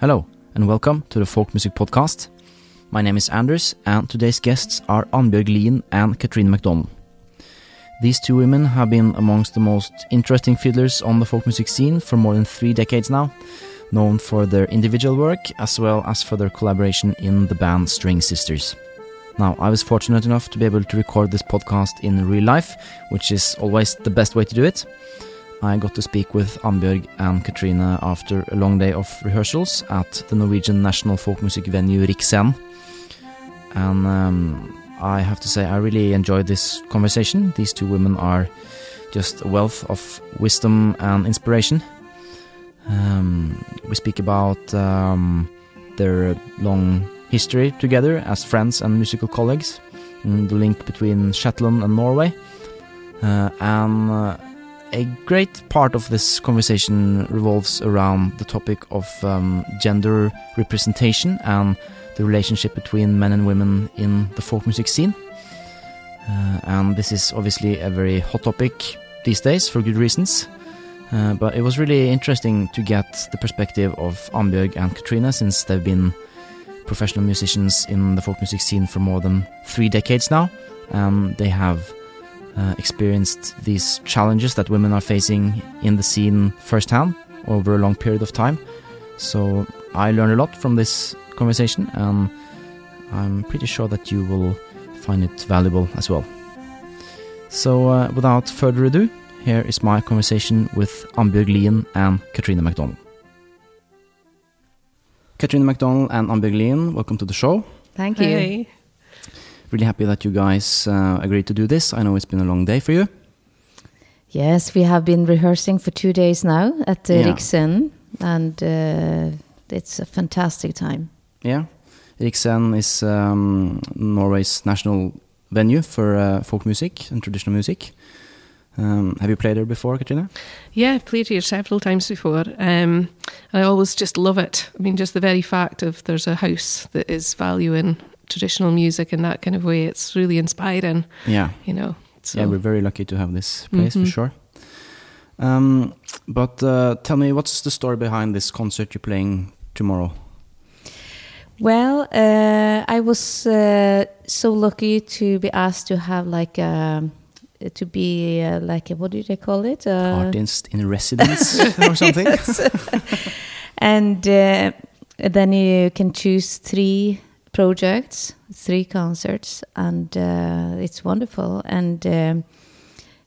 Hello, and welcome to the Folk Music Podcast. My name is Anders, and today's guests are Annbjørg Lien and Catriona MacDonald. These two women have been amongst the most interesting fiddlers on the folk music scene for more than three decades now, known for their individual work as well as for their collaboration in the band String Sisters. Now, I was fortunate enough to be able to record this podcast in real life, which is always the best way to do it. I got to speak with Annbjørg and Catriona after a long day of rehearsals at the Norwegian national folk music venue Riksscenen. And um, I have to say, I really enjoyed this conversation. These two women are just a wealth of wisdom and inspiration. Um, we speak about um, their long history together as friends and musical colleagues, and the link between Shetland and Norway, uh, and uh, a great part of this conversation revolves around the topic of um, gender representation and the relationship between men and women in the folk music scene. Uh, and this is obviously a very hot topic these days for good reasons. Uh, but it was really interesting to get the perspective of Annbjørg and Catriona since they've been professional musicians in the folk music scene for more than three decades now. And they have uh, experienced these challenges that women are facing in the scene firsthand over a long period of time. So I learned a lot from this conversation, and I'm pretty sure that you will find it valuable as well. So, uh, without further ado, here is my conversation with Annbjørg Lien and Catriona MacDonald. Catriona MacDonald and Annbjørg Lien, welcome to the show. Thank you. Hey. Really happy that you guys uh, agreed to do this. I know it's been a long day for you. Yes, we have been rehearsing for two days now at the Yeah. Riksscenen, and uh, it's a fantastic time. Yeah, Riksscenen is um, Norway's national venue for uh, folk music and traditional music. Um, have you played there before, Catriona? Yeah, I've played here several times before. Um, I always just love it. I mean, just the very fact of there's a house that is valuing traditional music in that kind of way, it's really inspiring, Yeah, you know. So, yeah, we're very lucky to have this place Mhm. for sure. Um, but uh, tell me, what's the story behind this concert you're playing tomorrow? Well, uh, I was uh, so lucky to be asked to have like um to be uh, like a, what do they call it? Uh, Artist in residence or something? and uh, then you can choose three projects, three concerts, and uh, it's wonderful. And um,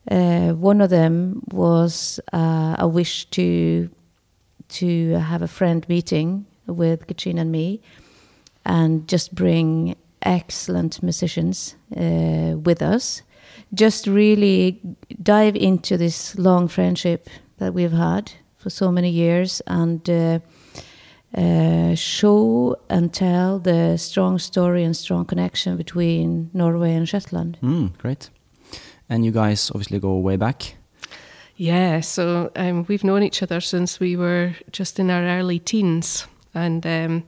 uh, one of them was uh, a wish to to have a friend meeting with Catriona and me, and just bring excellent musicians uh, with us. Just really dive into this long friendship that we've had for so many years and uh, uh, show and tell the strong story and strong connection between Norway and Shetland. Mm, great. And you guys obviously go way back. yeah, so um, we've known each other since we were just in our early teens. And um,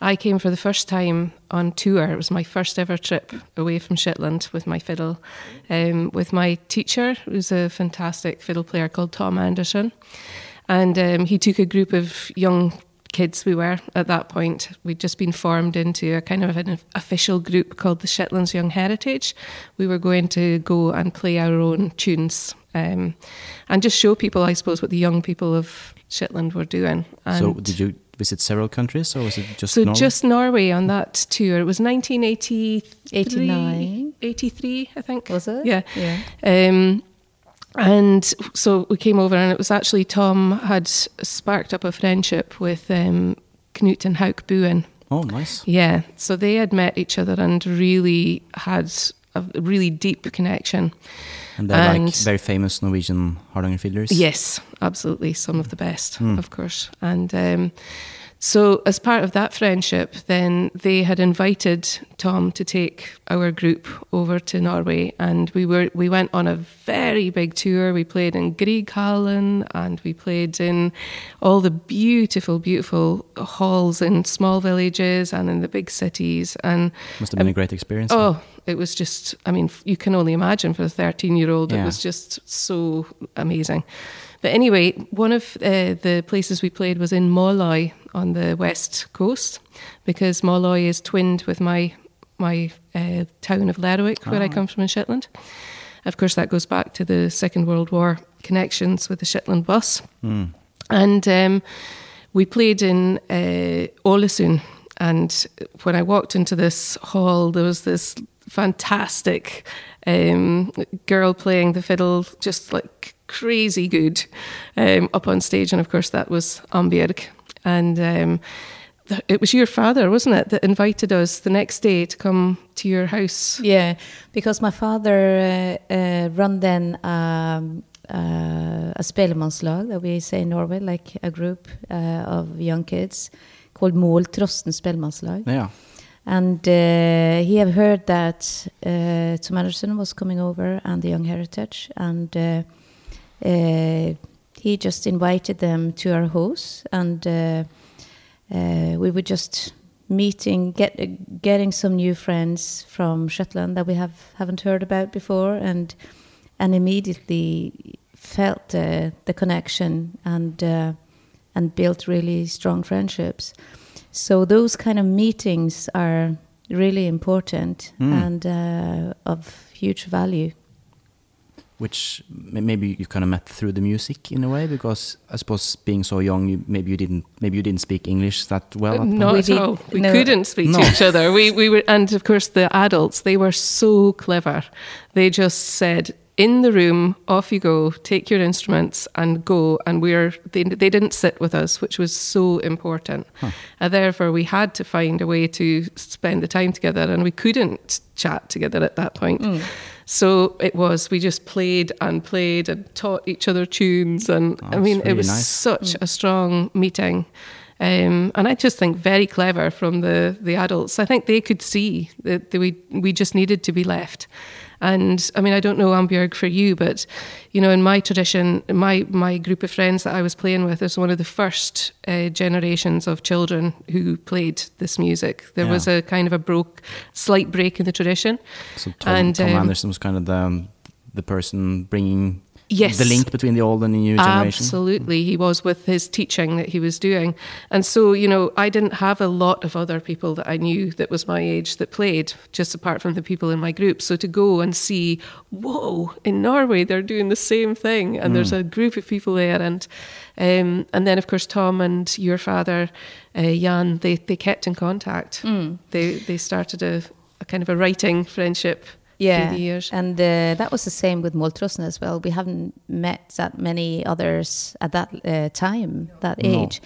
I came for the first time on tour. It was my first ever trip away from Shetland with my fiddle, um, with my teacher, who's a fantastic fiddle player called Tom Anderson. And um, he took a group of young kids, we were at that point. We'd just been formed into a kind of an official group called the Shetlands Young Heritage. We were going to go and play our own tunes um, and just show people, I suppose, what the young people of Shetland were doing. And so did you visit several countries or was it just so Norway? just Norway on that tour. It was 1983, 89. 83, I think. Was it? Yeah. Yeah. Um, and so we came over, and it was actually Tom had sparked up a friendship with um, Knut and Hauk Buen. Oh, nice. Yeah, so they had met each other and really had a really deep connection. And they're like very famous Norwegian Hardanger fiddlers. Yes, absolutely, some of the best, Hmm. of course. And um, so, as part of that friendship, then they had invited Tom to take our group over to Norway, and we were we went on a very big tour. We played in Grieghallen, and we played in all the beautiful, beautiful halls in small villages and in the big cities. And Must have been a great experience. Oh, it was just, I mean, you can only imagine for a 13 year old, Yeah. it was just so amazing. But anyway, one of uh, the places we played was in Måløy on the west coast because Måløy is twinned with my my uh, town of Lerwick, where I come from in Shetland. Of course, that goes back to the Second World War connections with the Shetland bus. And um, we played in uh. And when I walked into this hall, there was this fantastic um, girl playing the fiddle, just like crazy good, um, up on stage. And of course, that was Annbjørg. And um, th- it was your father, wasn't it, that invited us the next day to come to your house? Yeah, because my father uh, uh, run then um, uh, a spellemannslag that we say in Norway, like a group uh, of young kids called Mål Trosten Spellemannslag. Yeah. And uh, he have heard that uh, Tom Anderson was coming over and the Young Heritage, and uh, uh, he just invited them to our house, and uh, uh, we were just meeting, get getting some new friends from Shetland that we have haven't heard about before, and and immediately felt uh, the connection and uh, and built really strong friendships. So those kind of meetings are really important Mm. and uh, of huge value. Which maybe you kind of met through the music in a way, because I suppose being so young, you, maybe you didn't maybe you didn't speak English that well. at the Not We at did- all. We no. couldn't speak No. to each other. We we were, and of course the adults. They were so clever. They just said, "In the room, off you go. Take your instruments and go." And we're they they didn't sit with us, which was so important. And therefore, we had to find a way to spend the time together, and we couldn't chat together at that point. Mm. So it was we just played and played and taught each other tunes, and I That's mean it was nice. such a strong meeting. Um, and I just think very clever from the, the adults. I think they could see that, that we we just needed to be left. And I mean, I don't know Annbjørg for you, but you know, in my tradition, my my group of friends that I was playing with is one of the first uh, generations of children who played this music. There was a kind of a broke, slight break in the tradition. So Tom, And, Tom um, Anderson was kind of the the person bringing Yes. the link between the old and the new generation. Absolutely, he was with his teaching that he was doing, and so you know, I didn't have a lot of other people that I knew that was my age that played, just apart from the people in my group. So to go and see, whoa, in Norway they're doing the same thing, and there's a group of people there, and um, and then of course Tom and your father, uh, Jan, they they kept in contact. They they started a, a kind of a writing friendship Yeah, through the years. and uh, that was the same with Moltrosen as well. We haven't met that many others at that uh, time, that No. age.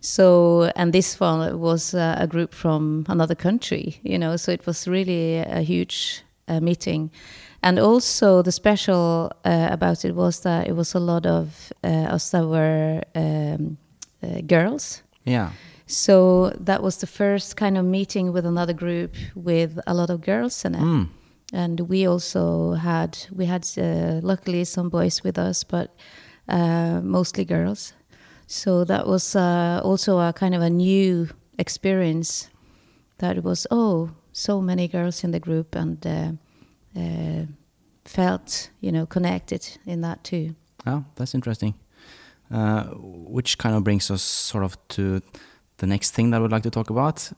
So, and this one was uh, a group from another country, you know. So it was really a huge uh, meeting, and also the special uh, about it was that it was a lot of uh, us that were um, uh, girls. Yeah. So that was the first kind of meeting with another group with a lot of girls in it Mm. And we also had we had uh, luckily some boys with us but uh, mostly girls so that was uh, also a kind of a new experience that was oh so many girls in the group and uh, uh, felt you know connected in that too Oh, that's interesting. Uh, which kind of brings us sort of to the next thing that I would like to talk about,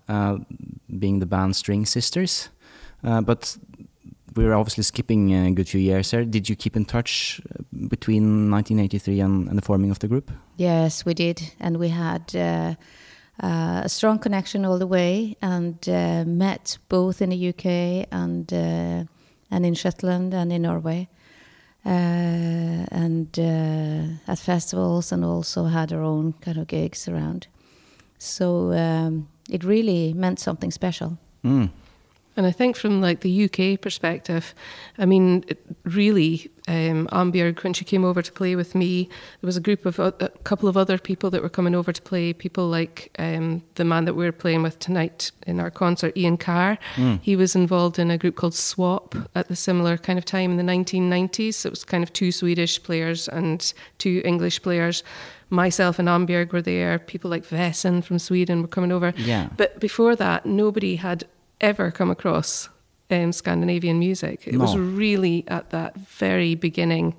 being the band String Sisters. But we're obviously skipping a good few years here. Did you keep in touch uh, between 1983 and, and the forming of the group? Yes, we did, and we had uh, uh, a strong connection all the way, and uh, met both in the UK and uh, and in Shetland and in Norway, uh, and uh, at festivals, and also had our own kind of gigs around. So um, it really meant something special. Mm. And I think from like the UK perspective, I mean, it really, um, when she came over to play with me, there was a group of a couple of other people that were coming over to play. People like um, the man that we're playing with tonight in our concert, Ian Carr. He was involved in a group called Swap at the similar kind of time in the 1990s. It was kind of two Swedish players and two English players. Myself and Annbjørg were there. People like Väsen from Sweden were coming over. Yeah. But before that, nobody had ever come across um, Scandinavian music. It was really at that very beginning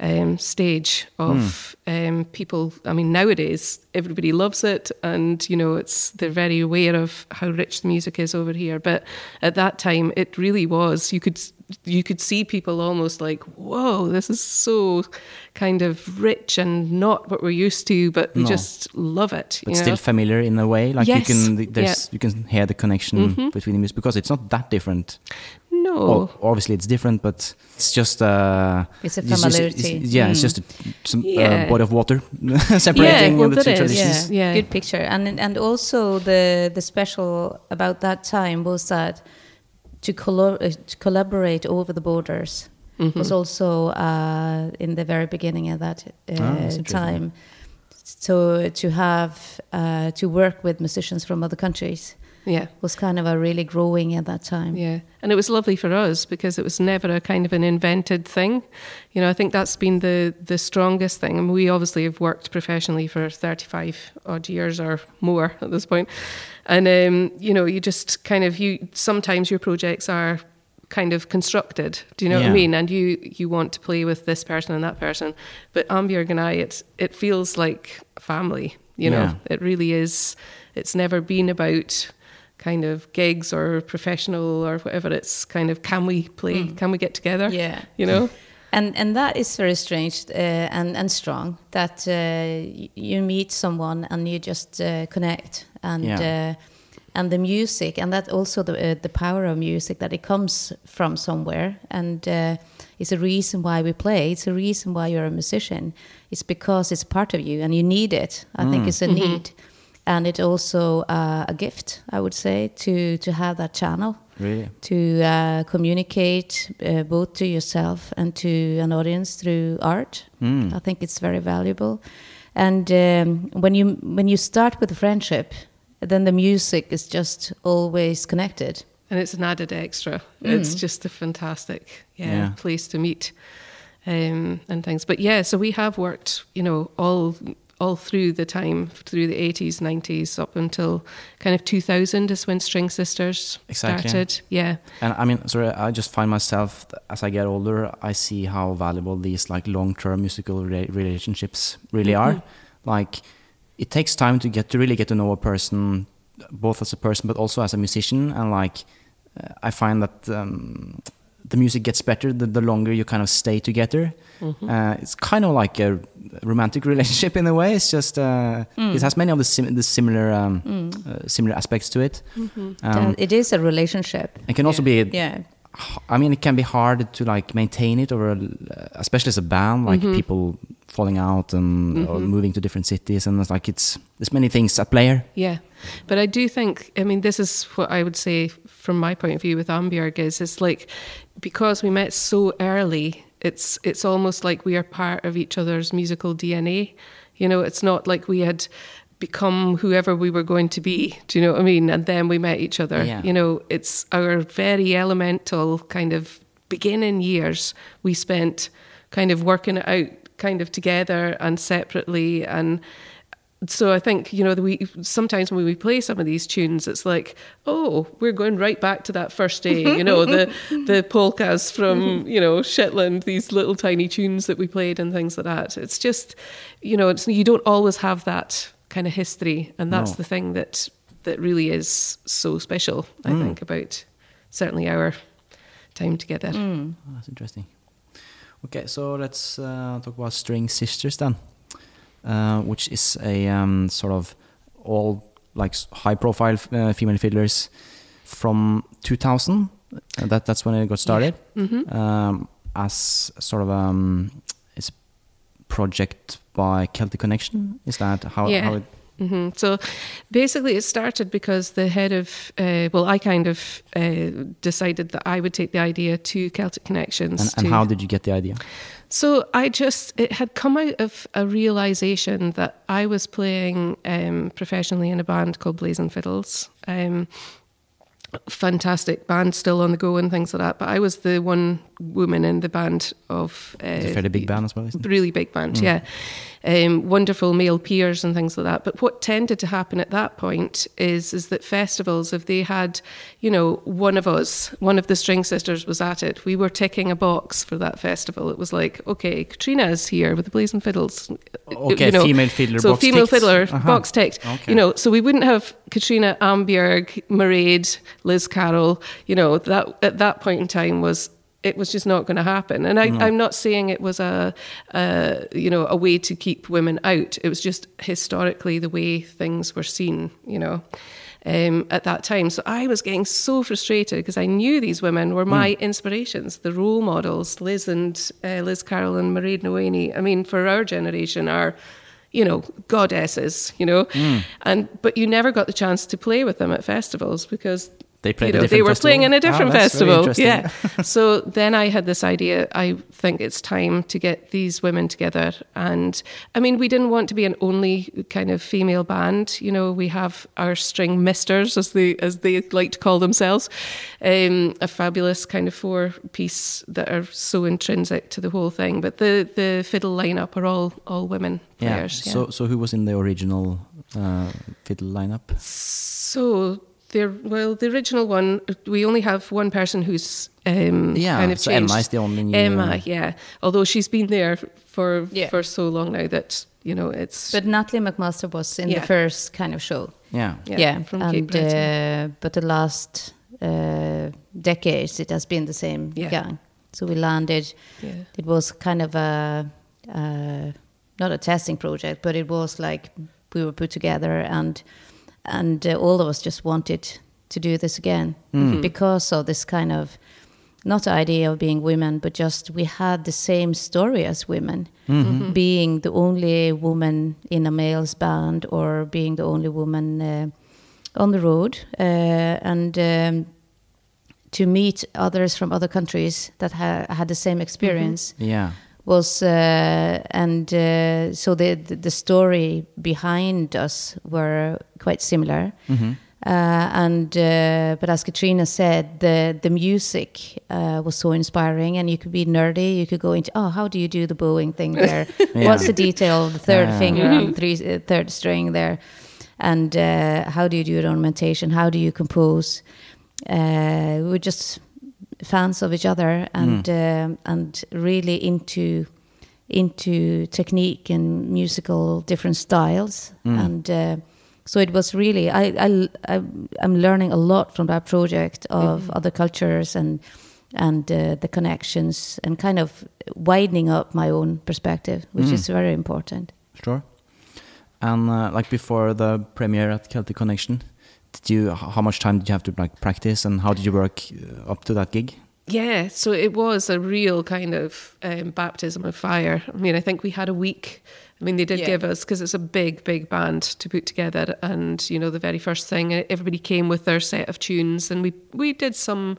um, stage of um, people. I mean, nowadays everybody loves it, and you know, it's they're very aware of how rich the music is over here. But at that time, it really was. You could you could see people almost like, "Whoa, this is so kind of rich and not what we're used to," but we No. just love it. but you know? still familiar in a way. Like Yes, you can, there's, yeah. You can hear the connection between the music because it's not that different. no. Well, obviously it's different, but it's just uh, It's a just- familiarity. it's- yeah, it's Mm. just a, some Yeah. uh, body of water separating well, the that two is, traditions. Yeah. good picture. And and also the the special about that time was that to, collo- uh, to collaborate over the borders Mm-hmm. was also uh, in the very beginning of that uh, interesting. time. So to have uh, to work with musicians from other countries Yeah. was kind of a really growing at that time. Yeah, and it was lovely for us because it was never a kind of an invented thing. You know, I think that's been the the strongest thing. I mean, we obviously have worked professionally for thirty five odd years or more at this point, and um, you know, you just kind of you sometimes your projects are kind of constructed. Do you know what I mean? And you you want to play with this person and that person, but Annbjørg and I, it it feels like family. You know, Yeah. it really is. It's never been about kind of gigs or professional or whatever. It's kind of can we play? Can we get together? Yeah. You know? And and that is very strange uh, and and strong that uh, you meet someone and you just uh, connect and Yeah. uh, and the music and that also the uh, the power of music that it comes from somewhere and uh, it's a reason why we play. It's a reason why you're a musician. It's because it's part of you and you need it. I think it's a need. And it's also uh, a gift, I would say, to, to have that channel Really? to uh, communicate uh, both to yourself and to an audience through art. Mm. I think it's very valuable. And um, when you when you start with a friendship, then the music is just always connected. And it's an added extra. It's just a fantastic yeah, Yeah. place to meet um, and things. But yeah, so we have worked, you know, all all through the time, through the 80s, 90s, up until kind of 2000 is when String Sisters Exactly. started. Yeah. And I mean, sorry, I just find myself as I get older, I see how valuable these like long-term musical re- relationships really are. Like, it takes time to get to really get to know a person, both as a person but also as a musician. And like, uh, I find that um, the music gets better the, the longer you kind of stay together. Uh, it's kind of like a romantic relationship in a way. It's just uh, it has many of the, sim- the similar um, uh, similar aspects to it. Um, it is a relationship. it can also be Yeah. I mean, it can be hard to like maintain it, or uh, especially as a band, like people falling out and or moving to different cities, and it's like it's there's many things at play here. Yeah, but I do think I mean this is what I would say from my point of view with Annbjørg is it's like because we met so early, it's it's almost like we are part of each other's musical DNA. You know, it's not like we had become whoever we were going to be. Do you know what I mean? And then we met each other. Yeah. You know, it's our very elemental kind of beginning years we spent kind of working it out kind of together and separately and so I think you know the- we sometimes when we play some of these tunes, it's like, oh, we're going right back to that first day. You know the the polkas from you know Shetland, these little tiny tunes that we played and things like that. It's just, you know, it's, you don't always have that kind of history, and that's No. the thing that that really is so special. I think about certainly our time together. Oh, that's interesting. Okay, so let's uh, talk about String Sisters then, uh, which is a um, sort of all like high-profile uh, female fiddlers from 2000. Uh, that that's when it got started. Um, as sort of um, a project by Celtic Connection. Is that how? Yeah. how it, Mm-hmm. So basically, it started because the head of, uh, well, I kind of uh, decided that I would take the idea to Celtic Connections. and, and how did you get the idea? So I just, it had come out of a realization that I was playing um, professionally in a band called Blazing Fiddles. Um, fantastic band, still on the go and things like that. But I was the one woman in the band of. Uh, It's a fairly big band as well, isn't it? really big band, yeah. um, wonderful male peers and things like that. But what tended to happen at that point is is that festivals, if they had, you know, one of us, one of the string sisters was at it, we were ticking a box for that festival. It was like, okay, Catriona is here with the blazing fiddles. Okay, you know, female fiddler So box female ticked. fiddler Uh-huh. box ticked. Okay. You know, so we wouldn't have Catriona Annbjørg, Mairead, Liz Carroll. You know, that at that point in time was it was just not going to happen. And I, I'm not saying it was a, a you know a way to keep women out. It was just historically the way things were seen. You know. Um, at that time, so I was getting so frustrated because I knew these women were my inspirations, the role models, Liz and uh, Liz Carroll and Mairead Ní Mhaonaigh. I mean, for our generation, are you know, goddesses, you know. Mm. And but you never got the chance to play with them at festivals because They played you a know, they were festival? playing in a Ah, different that's festival. Yeah. so then I had this idea. I think it's time to get these women together. And I mean, we didn't want to be an only kind of female band. You know, we have our string misters, as they as they like to call themselves, um, a fabulous kind of four piece that are so intrinsic to the whole thing. But the the fiddle lineup are all all women Yeah. players. yeah. So so who was in the original uh, fiddle lineup? So there, well, the original one, we only have one person who's um, Yeah, kind of so changed. Emma is the only new- Emma, yeah. Although she's been there for Yeah. for so long now that you know it's But Natalie MacMaster was in Yeah. the first kind of show. Yeah. yeah, from Cape and Breton. uh, but the last uh, decades it has been the same Yeah. gang. So we landed. yeah. It was kind of a uh, not a testing project, but it was like we were put together, and and uh, all of us just wanted to do this again because of this kind of not idea of being women, but just we had the same story as women, being the only woman in a male's band or being the only woman uh, on the road, uh, and. Um, to meet others from other countries that ha- had the same experience. Yeah. Was uh, and uh, so the, the the story behind us were quite similar. Mm-hmm. uh, and uh, but as Catriona said the the music uh, was so inspiring and you could be nerdy. You could go into oh how do you do the bowing thing there? Yeah. what's the detail of the third Yeah. finger on the three, uh, third string there? And uh, how do you do it ornamentation how do you compose? Uh, we just fans of each other and um, and really into into technique and musical different styles. And uh, so it was really I, I I I'm learning a lot from that project of other cultures and and uh, the connections and kind of widening up my own perspective which is very important. Sure. And uh, like before the premiere at Celtic Connection, did you? How much time did you have to like practice, and how did you work uh, up to that gig? Yeah, so it was a real kind of um, baptism of fire. I mean, I think we had a week. I mean, they did Yeah. give us because it's a big, big band to put together, and you know, the very first thing, everybody came with their set of tunes, and we we did some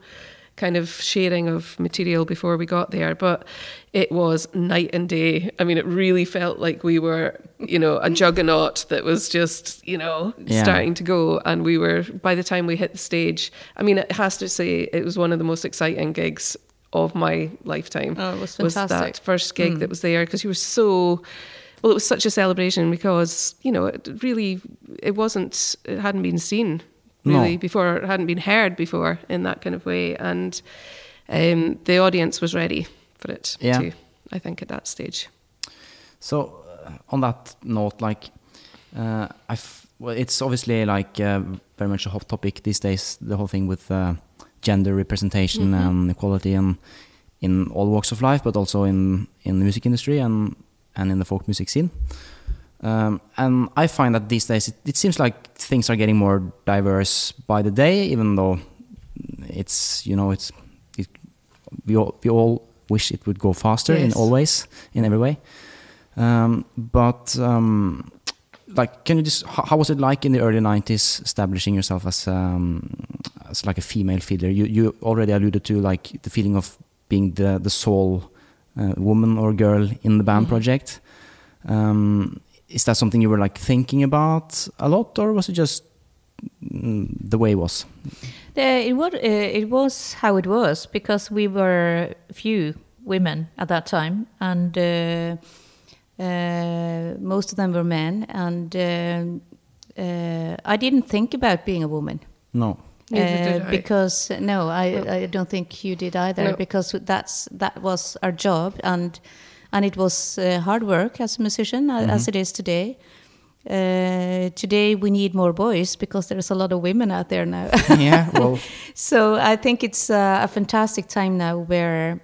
kind of sharing of material before we got there, but it was night and day. I mean, it really felt like we were, you know, a juggernaut that was just, you know, Yeah. starting to go. And we were, by the time we hit the stage, I mean, it has to say it was one of the most exciting gigs of my lifetime. Oh, it was that fantastic. first gig hmm. that was there because you were so. Well, it was such a celebration because you know it really it wasn't it hadn't been seen really No. before it hadn't been heard before in that kind of way and um, the audience was ready for it Yeah. too. I think at that stage. So, uh, on that note, like, uh, I f- well, it's obviously like uh, very much a hot topic these days. The whole thing with uh, gender representation and equality, and in all walks of life, but also in in the music industry and and in the folk music scene. Um, and I find that these days it, it seems like things are getting more diverse by the day, even though it's you know it's it, we all we all wish it would go faster in Yes. all ways in every way. Um, but um, like, can you just how, how was it like in the early '90s establishing yourself as um, as like a female fiddler? You you already alluded to like the feeling of being the the sole uh, woman or girl in the band project. Um, is that something you were like thinking about a lot, or was it just mm, the way it was? Uh, it was uh, it was how it was because we were few women at that time, and uh, uh, most of them were men, and um uh, I didn't think about being a woman. No. Neither did Uh, I. because no, I, I don't think you did either. No. Because that's that was our job, and and it was uh, hard work as a musician, a- as it is today. Uh, today we need more boys because there's a lot of women out there now. yeah. Well. so I think it's uh, a fantastic time now where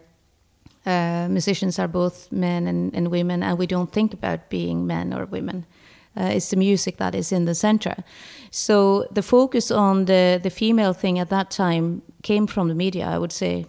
uh, musicians are both men and, and women, and we don't think about being men or women. Uh, it's the music that is in the center. So the focus on the, the female thing at that time came from the media, I would say.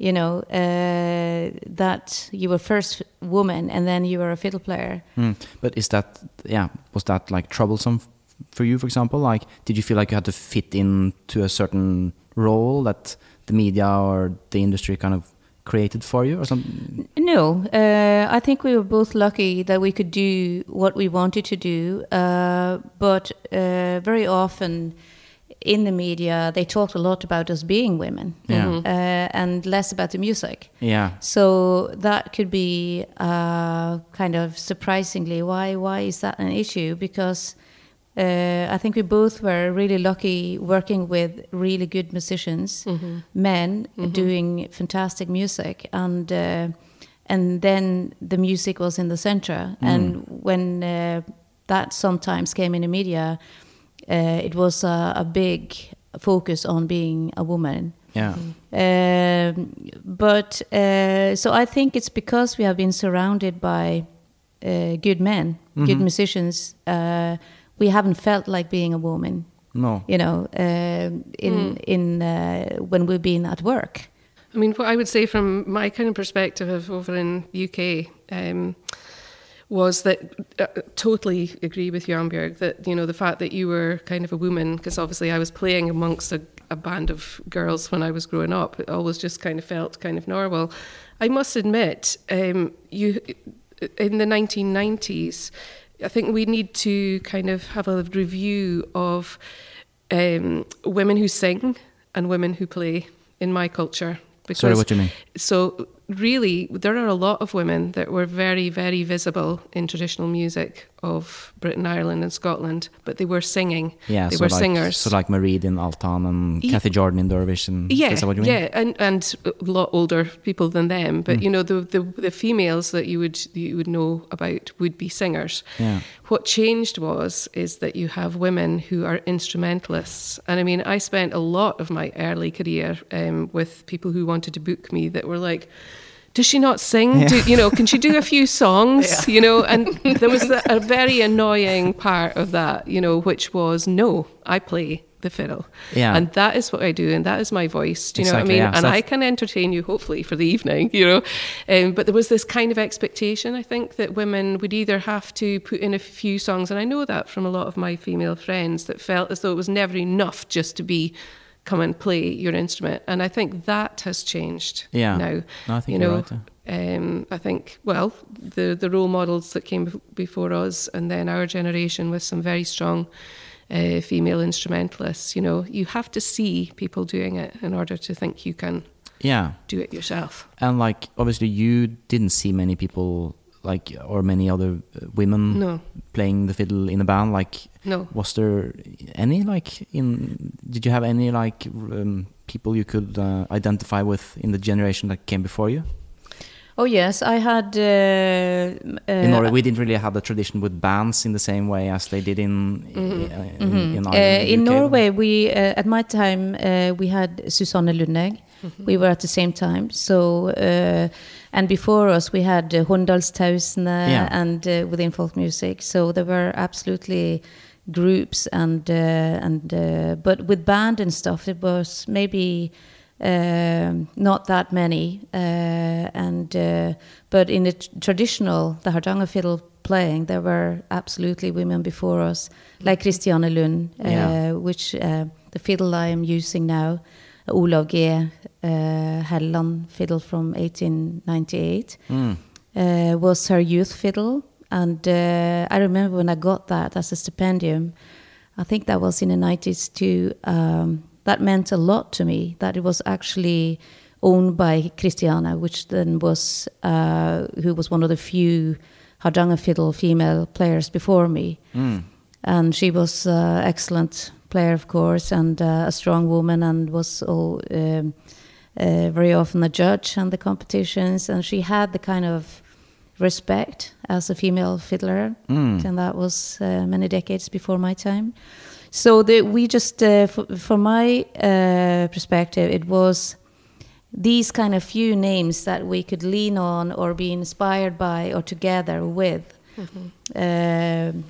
You know, uh, that you were first woman and then you were a fiddle player. Mm. But is that yeah? Was that like troublesome f- for you, for example? Like, did you feel like you had to fit into a certain role that the media or the industry kind of created for you, or something? No, uh, I think we were both lucky that we could do what we wanted to do. Uh, but uh, very often in the media, they talked a lot about us being women Yeah. Mm-hmm. uh, and less about the music. Yeah. So that could be uh, kind of surprisingly why why is that an issue? Because uh, I think we both were really lucky working with really good musicians, men doing fantastic music, and uh, and then the music was in the center. And when uh, that sometimes came in the media, uh, it was a, a big focus on being a woman. Yeah. Um, but uh, so I think it's because we have been surrounded by uh, good men, good musicians. Uh, we haven't felt like being a woman, No. you know, um in in uh, when we've been at work. I mean, what I would say from my kind of perspective of over in UK um, was that uh, totally agree with Annbjørg that you know the fact that you were kind of a woman because obviously I was playing amongst a, a band of girls when I was growing up. It always just kind of felt kind of normal. I must admit, um, you in the 1990s, I think we need to kind of have a review of um, women who sing and women who play in my culture. Sorry, what do you mean? So really, there are a lot of women that were very, very visible in traditional music of Britain, Ireland, and Scotland, but they were singing. Yeah. they so were like, singers. So like Marie in Altan and Ye- Cathy Jordan in Dervish. And yeah, is that what you mean? yeah, and and a lot older people than them. Mm. But you know, the, the the females that you would you would know about would be singers. Yeah. What changed was is that you have women who are instrumentalists, and I mean, I spent a lot of my early career um, with people who wanted to book me that were like. Does she not sing? Do, you know, can she do a few songs? You know, and there was a, a very annoying part of that, you know, which was no, I play the fiddle, Yeah. and that is what I do, and that is my voice. Do you know what I yeah. mean? And So I can entertain you, hopefully, for the evening, you know. Um, but there was this kind of expectation, I think, that women would either have to put in a few songs, and I know that from a lot of my female friends that felt as though it was never enough just to be come and play your instrument. And I think that has changed Yeah. now. No, I think you you're know, right, um, I think, well, the, the role models that came before us and then our generation with some very strong uh, female instrumentalists, you know, you have to see people doing it in order to think you can Yeah. do it yourself. And like obviously you didn't see many people like or many other uh, women No. playing the fiddle in a band like No. was there any like in did you have any like um, people you could uh, identify with in the generation that came before you Oh yes, I had. Uh, uh, in Norway we didn't really have the tradition with bands in the same way as they did in uh, in, in, Ireland, Uh, in Norway, we uh, at my time uh, we had Susanne Lundeng. We were at the same time. So uh, and before us we had uh, Hundalstausene Yeah. and uh, within folk music. So there were absolutely groups and uh, and uh, but with band and stuff it was maybe um, not that many. Uh, and uh, but in the t- traditional the Hardanger fiddle playing, there were absolutely women before us, like Christiane Lund, uh, Yeah. which uh, the fiddle I am using now, Olav G. Uh, Helland fiddle from 1898, Mm. uh, was her youth fiddle. And uh, I remember when I got that as a stipendium, I think that was in the 90s too. Um, that meant a lot to me that it was actually owned by Christiana, which then was, uh, who was one of the few Hardanger fiddle female players before me, Mm. and she was uh, excellent player, of course, and uh, a strong woman, and was all, um, uh, very often a judge on the competitions, and she had the kind of respect as a female fiddler, Mm. and that was uh, many decades before my time. So the, we just, uh, f- from my uh, perspective, it was these kind of few names that we could lean on or be inspired by or together with. Um,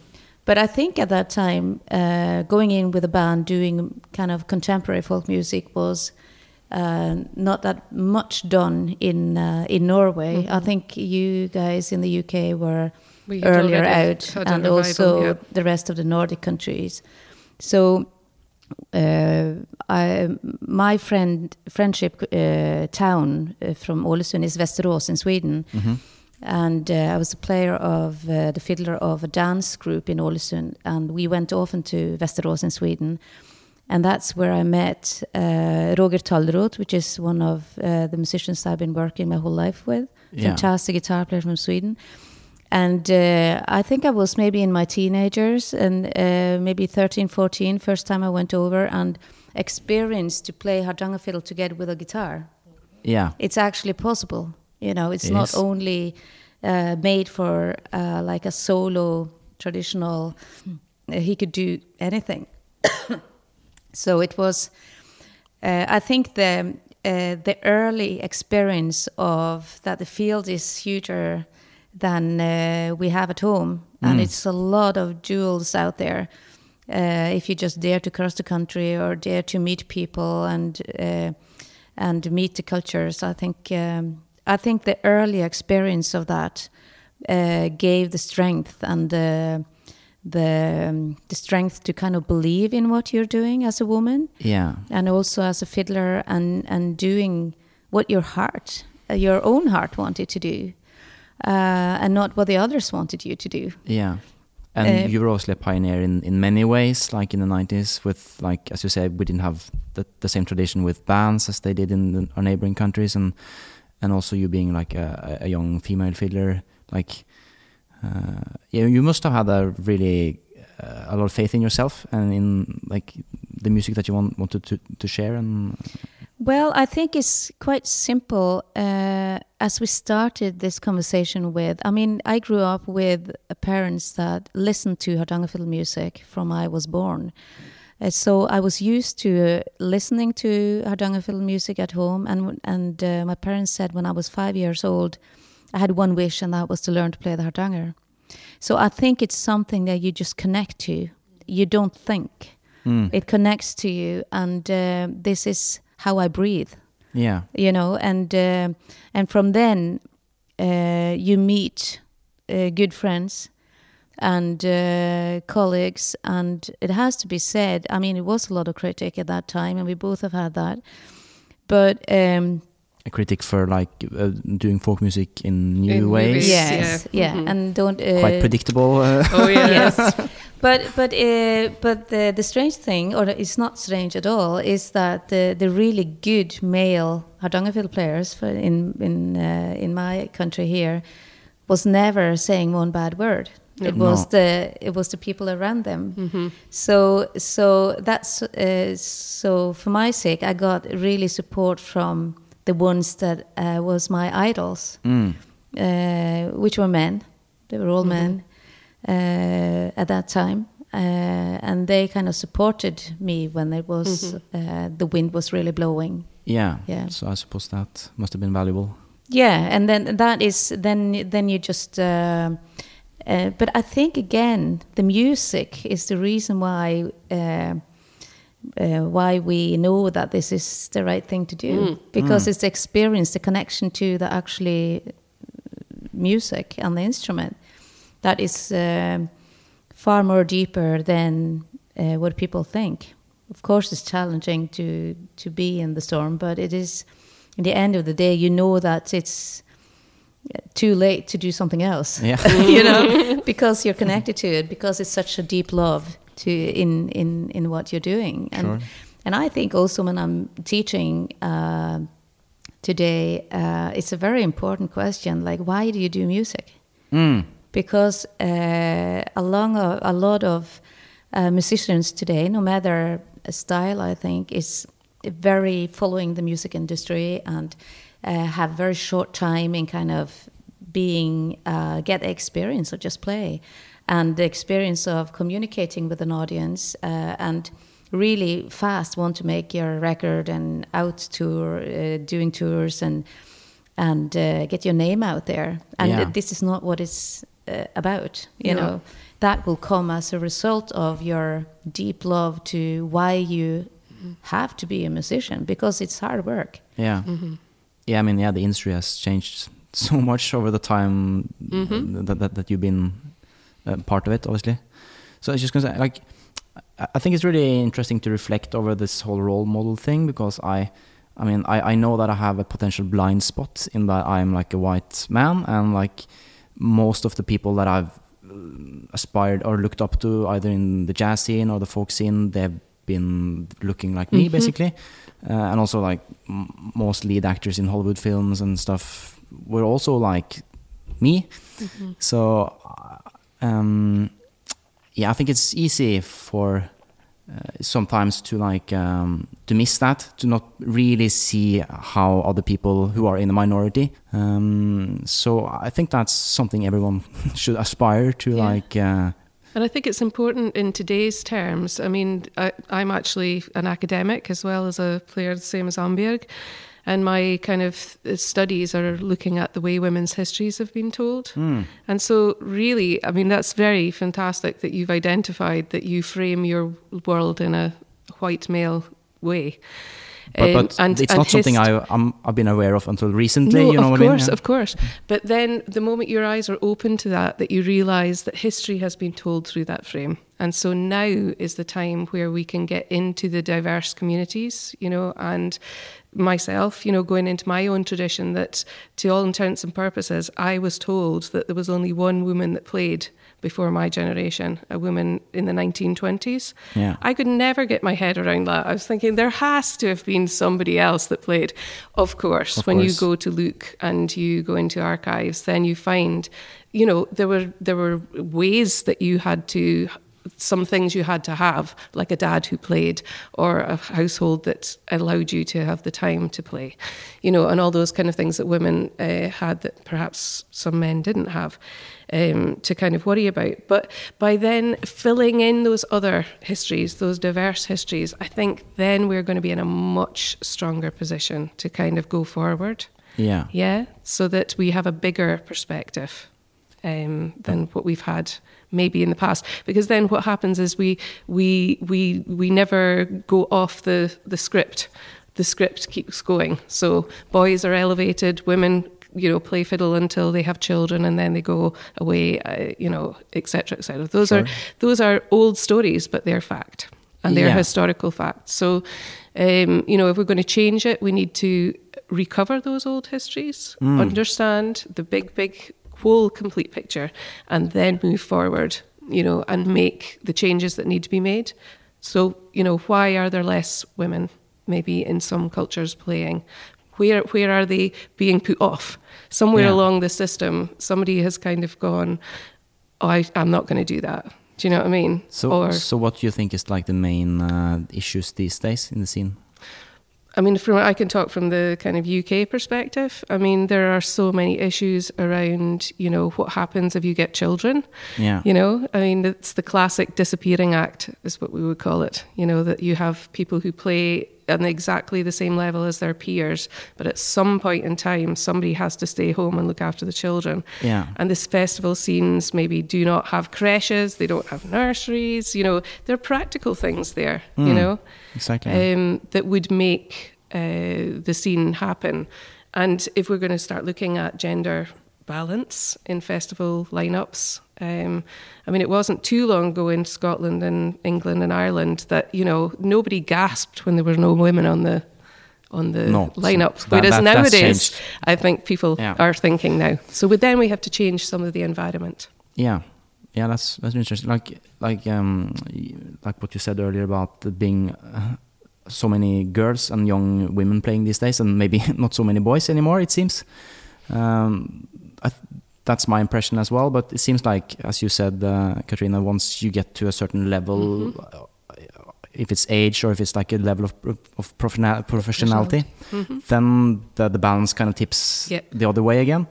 but I think at that time, uh, going in with a band doing kind of contemporary folk music was uh, not that much done in uh, in Norway. I think you guys in the UK were We earlier out, and revival, also yeah. the rest of the Nordic countries. So, uh, I, my friend friendship uh, town uh, from Ålesund is Västerås in Sweden, Mhm. And uh, I was a player of uh, the fiddler of a dance group in Ålesund, and we went often to Västerås in Sweden. And that's where I met uh, Roger Tallroth, which is one of uh, the musicians I've been working my whole life with. Yeah. Fantastic guitar player from Sweden. And uh, I think I was maybe in my teenagers and uh, maybe 13, 14, first time I went over and experienced to play Hardanger fiddle together with a guitar. Yeah. It's actually possible. You know, it's It not only uh, made for uh, like a solo traditional, uh, he could do anything. so it was, uh, I think the, uh, the early experience of that the field is huger than uh, we have at home, and Mm. it's a lot of jewels out there. Uh, if you just dare to cross the country or dare to meet people and uh, and meet the cultures, I think um, I think the early experience of that uh, gave the strength and the the um, the strength to kind of believe in what you're doing as a woman Yeah. and also as a fiddler and and doing what your heart uh, your own heart wanted to do uh, and not what the others wanted you to do Yeah. And Uh, you were also a pioneer in, in many ways, like in the 90s, with, like, as you said, we didn't have the, the same tradition with bands as they did in the, our neighboring countries. And, and also you being like a, a young female fiddler, like, uh, yeah, you must have had a really, uh, a lot of faith in yourself and in, like, the music that you want, wanted to, to share. And Well, I think it's quite simple. Uh, as we started this conversation with, I mean, I grew up with parents that listened to Hardanger fiddle music from I was born. Uh, so I was used to uh, listening to Hardanger fiddle music at home, and and uh, my parents said when I was five years old, I had one wish, and that was to learn to play the Hardanger. So I think it's something that you just connect to. You don't think Mm. it connects to you, and uh, this is how I breathe yeah, you know and uh, and from then uh, you meet uh, good friends and uh, colleagues and it has to be said i mean it was a lot of critic at that time and we both have had that but um, a critic for like uh, doing folk music in new In ways. ways. yes yeah. yeah, Mhm. and don't uh, Quite predictable. Uh, Oh yeah. yes but but uh, but the the strange thing or it's not strange at all is that the the really good male Hardanger fiddle players for in in uh, in my country here was never saying one bad word it No. was the it was the people around them hmm so so that's uh, so for my sake I got really support from the ones that uh, was my idols mm. uh, which were men. They were all Mhm. men uh, at that time, uh, and they kind of supported me when it was Mhm. uh, the wind was really blowing. Yeah. Yeah. So I suppose that must have been valuable. Yeah, and then that is then then you just. Uh, uh, but I think again, the music is the reason why. Uh, uh, why we know that this is the right thing to do Mm. because Mm. it's the experience, the connection to the actually music and the instrument that is um far more deeper than uh, what people think. Of course, it's challenging to to be in the storm, but it is. In the end of the day, you know that it's too late to do something else. Yeah. you know, because you're connected to it, because it's such a deep love to in in in what you're doing, and Sure. and I think also when I'm teaching uh, today, uh, it's a very important question. Like, why do you do music? Mm. because uh, along a, a lot of uh, musicians today, no matter style, I think is very following the music industry and uh, have very short time in kind of being uh, get the experience of just play and the experience of communicating with an audience uh, and really fast want to make your record and out tour uh, doing tours and and uh, get your name out there and Yeah. this is not what it's uh, about you No. know that will come as a result of your deep love to why you have to be a musician because it's hard work Yeah. Yeah, I mean, yeah, the industry has changed so much over the time Mhm. that, that, that you've been uh, part of it, obviously. So I was just gonna say, like, I- think it's really interesting to reflect over this whole role model thing because I, I mean, I, I know that I have a potential blind spot in that I'm like a white man and like most of the people that I've uh, aspired or looked up to either in the jazz scene or the folk scene, they've been looking like me Mhm. basically. Uh, and also like m- most lead actors in Hollywood films and stuff were also like me. So, uh, um, yeah, I think it's easy for uh, sometimes to like um, to miss that, to not really see how other people who are in the minority. Um, so I think that's something everyone should aspire to, Yeah. like. Uh, And I think it's important in today's terms. I mean, I, I'm actually an academic as well as a player, the same as Annbjørg. And my kind of studies are looking at the way women's histories have been told. Hmm. And so, really, I mean, that's very fantastic that you've identified that you frame your world in a white male way. But, Um, but and- it's and not something I, I'm, I've been aware of until recently. no, you know of what course, I mean? of course. But then the moment your eyes are open to that, that you realise that history has been told through that frame. And so now is the time where we can get into the diverse communities, you know, and myself, you know, going into my own tradition that to all intents and purposes, I was told that there was only one woman that played before my generation, a woman in the 1920s. Yeah. I could never get my head around that. I was thinking there has to have been somebody else that played. Of course, Of when you go to look and you go into archives, then you find, you know, there were there were ways that you had to some things you had to have, like a dad who played, or a household that allowed you to have the time to play, you know, and all those kind of things that women uh, had that perhaps some men didn't have um, to kind of worry about. But by then filling in those other histories, those diverse histories, I think then we're going to be in a much stronger position to kind of go forward. Yeah. Yeah, so that we have a bigger perspective um, than what we've had maybe in the past. Because then what happens is we we we we never go off the the script. The script keeps going. So boys are elevated, women you know play fiddle until they have children and then they go away uh, you know etc etc those Sure. are those are old stories but they're fact and they're Yeah. historical facts so um, you know if we're going to change it we need to recover those old histories understand the big big whole complete picture and then move forward you know and make the changes that need to be made. So you know why are there less women maybe in some cultures playing? Where where are they being put off? Somewhere Yeah. along the system somebody has kind of gone oh I, i'm not going to do that. Do you know what i mean? So, or so what do you think is like the main uh, issues these days in the scene? I mean, from I can talk from the kind of UK perspective. I mean, there are so many issues around, you know, what happens if you get children. Yeah. You know, I mean, it's the classic disappearing act, is what we would call it. You know, that you have people who play on exactly the same level as their peers, but at some point in time, somebody has to stay home and look after the children. Yeah. And this festival scenes maybe do not have creches, they don't have nurseries. You know, there are practical things there. You Mm. know Exactly. um, that would make uh, the scene happen. And if we're going to start looking at gender balance in festival lineups, um, I mean, it wasn't too long ago in Scotland and England and Ireland that you know nobody gasped when there were no women on the on the No, lineup. that- Whereas that- nowadays. I think people Yeah. are thinking now. So, but then we have to change some of the environment. Yeah, yeah, that's that's interesting. Like like um like what you said earlier about being uh, so many girls and young women playing these days, and maybe not so many boys anymore. It seems. Um, that's my impression as well. But it seems like, as you said, uh, Catriona, once you get to a certain level, Mm-hmm. uh, if it's age or if it's like a level of of professional, professionality, Mhm. then the, the balance kind of tips Yeah. the other way again.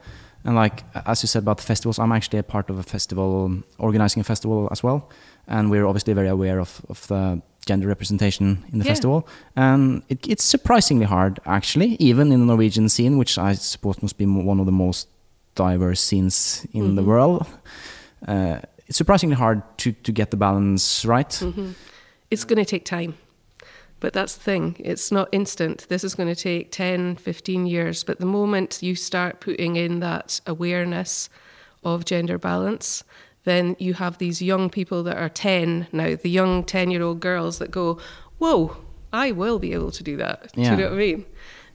And like as you said about the festivals, I'm actually a part of a festival, organizing a festival as well, and we're obviously very aware of, of the gender representation in the Yeah. festival. And it, it's surprisingly hard, actually, even in the Norwegian scene, which I suppose must be one of the most diverse scenes in the Mhm. world. Uh, it's surprisingly hard to, to get the balance right. Mhm. It's going to take time. But that's the thing, it's not instant. This is going to take 10, 15 years. But the moment you start putting in that awareness of gender balance, then you have these young people that are 10 now, the young 10 year old girls that go, Whoa, I will be able to do that. Do you know what I mean?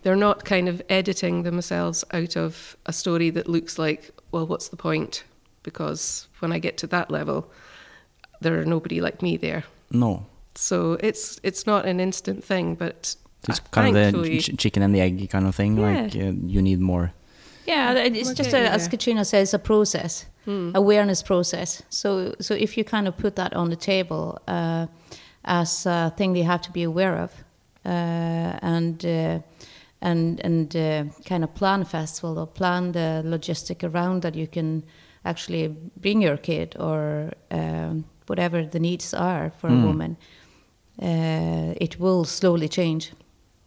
They're not kind of editing themselves out of a story that looks like, Well, what's the point? Because when I get to that level, there are nobody like me there. No. So it's it's not an instant thing, but It's kind of the chicken and the egg kind of thing. Yeah. Like uh, you need more. Yeah, it's We're just a, getting as. Catriona says, a process, Hmm. awareness process. So, so if you kind of put that on the table uh, as a thing you have to be aware of, uh, and uh, and and uh, kind of plan a festival or plan the logistic around that, you can actually bring your kid or um, whatever the needs are for Mm. a woman. Uh, it will slowly change.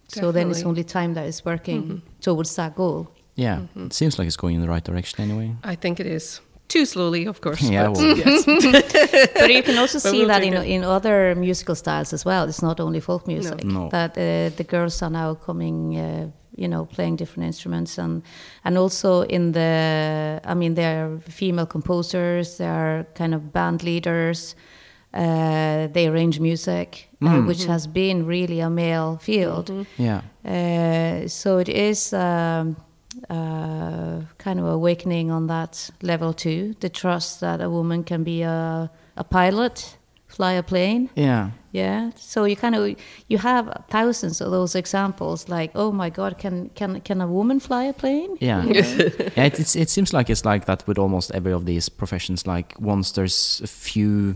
So then it's only time that is working Mhm. towards that goal. Yeah, Mhm. it seems like it's going in the right direction anyway. I think it is too slowly, of course. Yeah, but well. yes. but you can also see we'll that in, it. in other musical styles as well. It's not only folk music. No. That uh, the girls are now coming, uh, you know, playing different instruments, and and also in the, I mean, there are female composers, there are kind of band leaders. Uh, they arrange music, uh, Mm. which has been really a male field. Mhm. Yeah, Uh, so it is um, uh, kind of awakening on that level too. The trust that a woman can be a, a pilot, fly a plane. yeah, Yeah. So you kind of you have thousands of those examples. Like, oh my God, can can can a woman fly a plane? yeah. You know? yeah it, it's, it seems like it's like that with almost every of these professions. Like once there's a few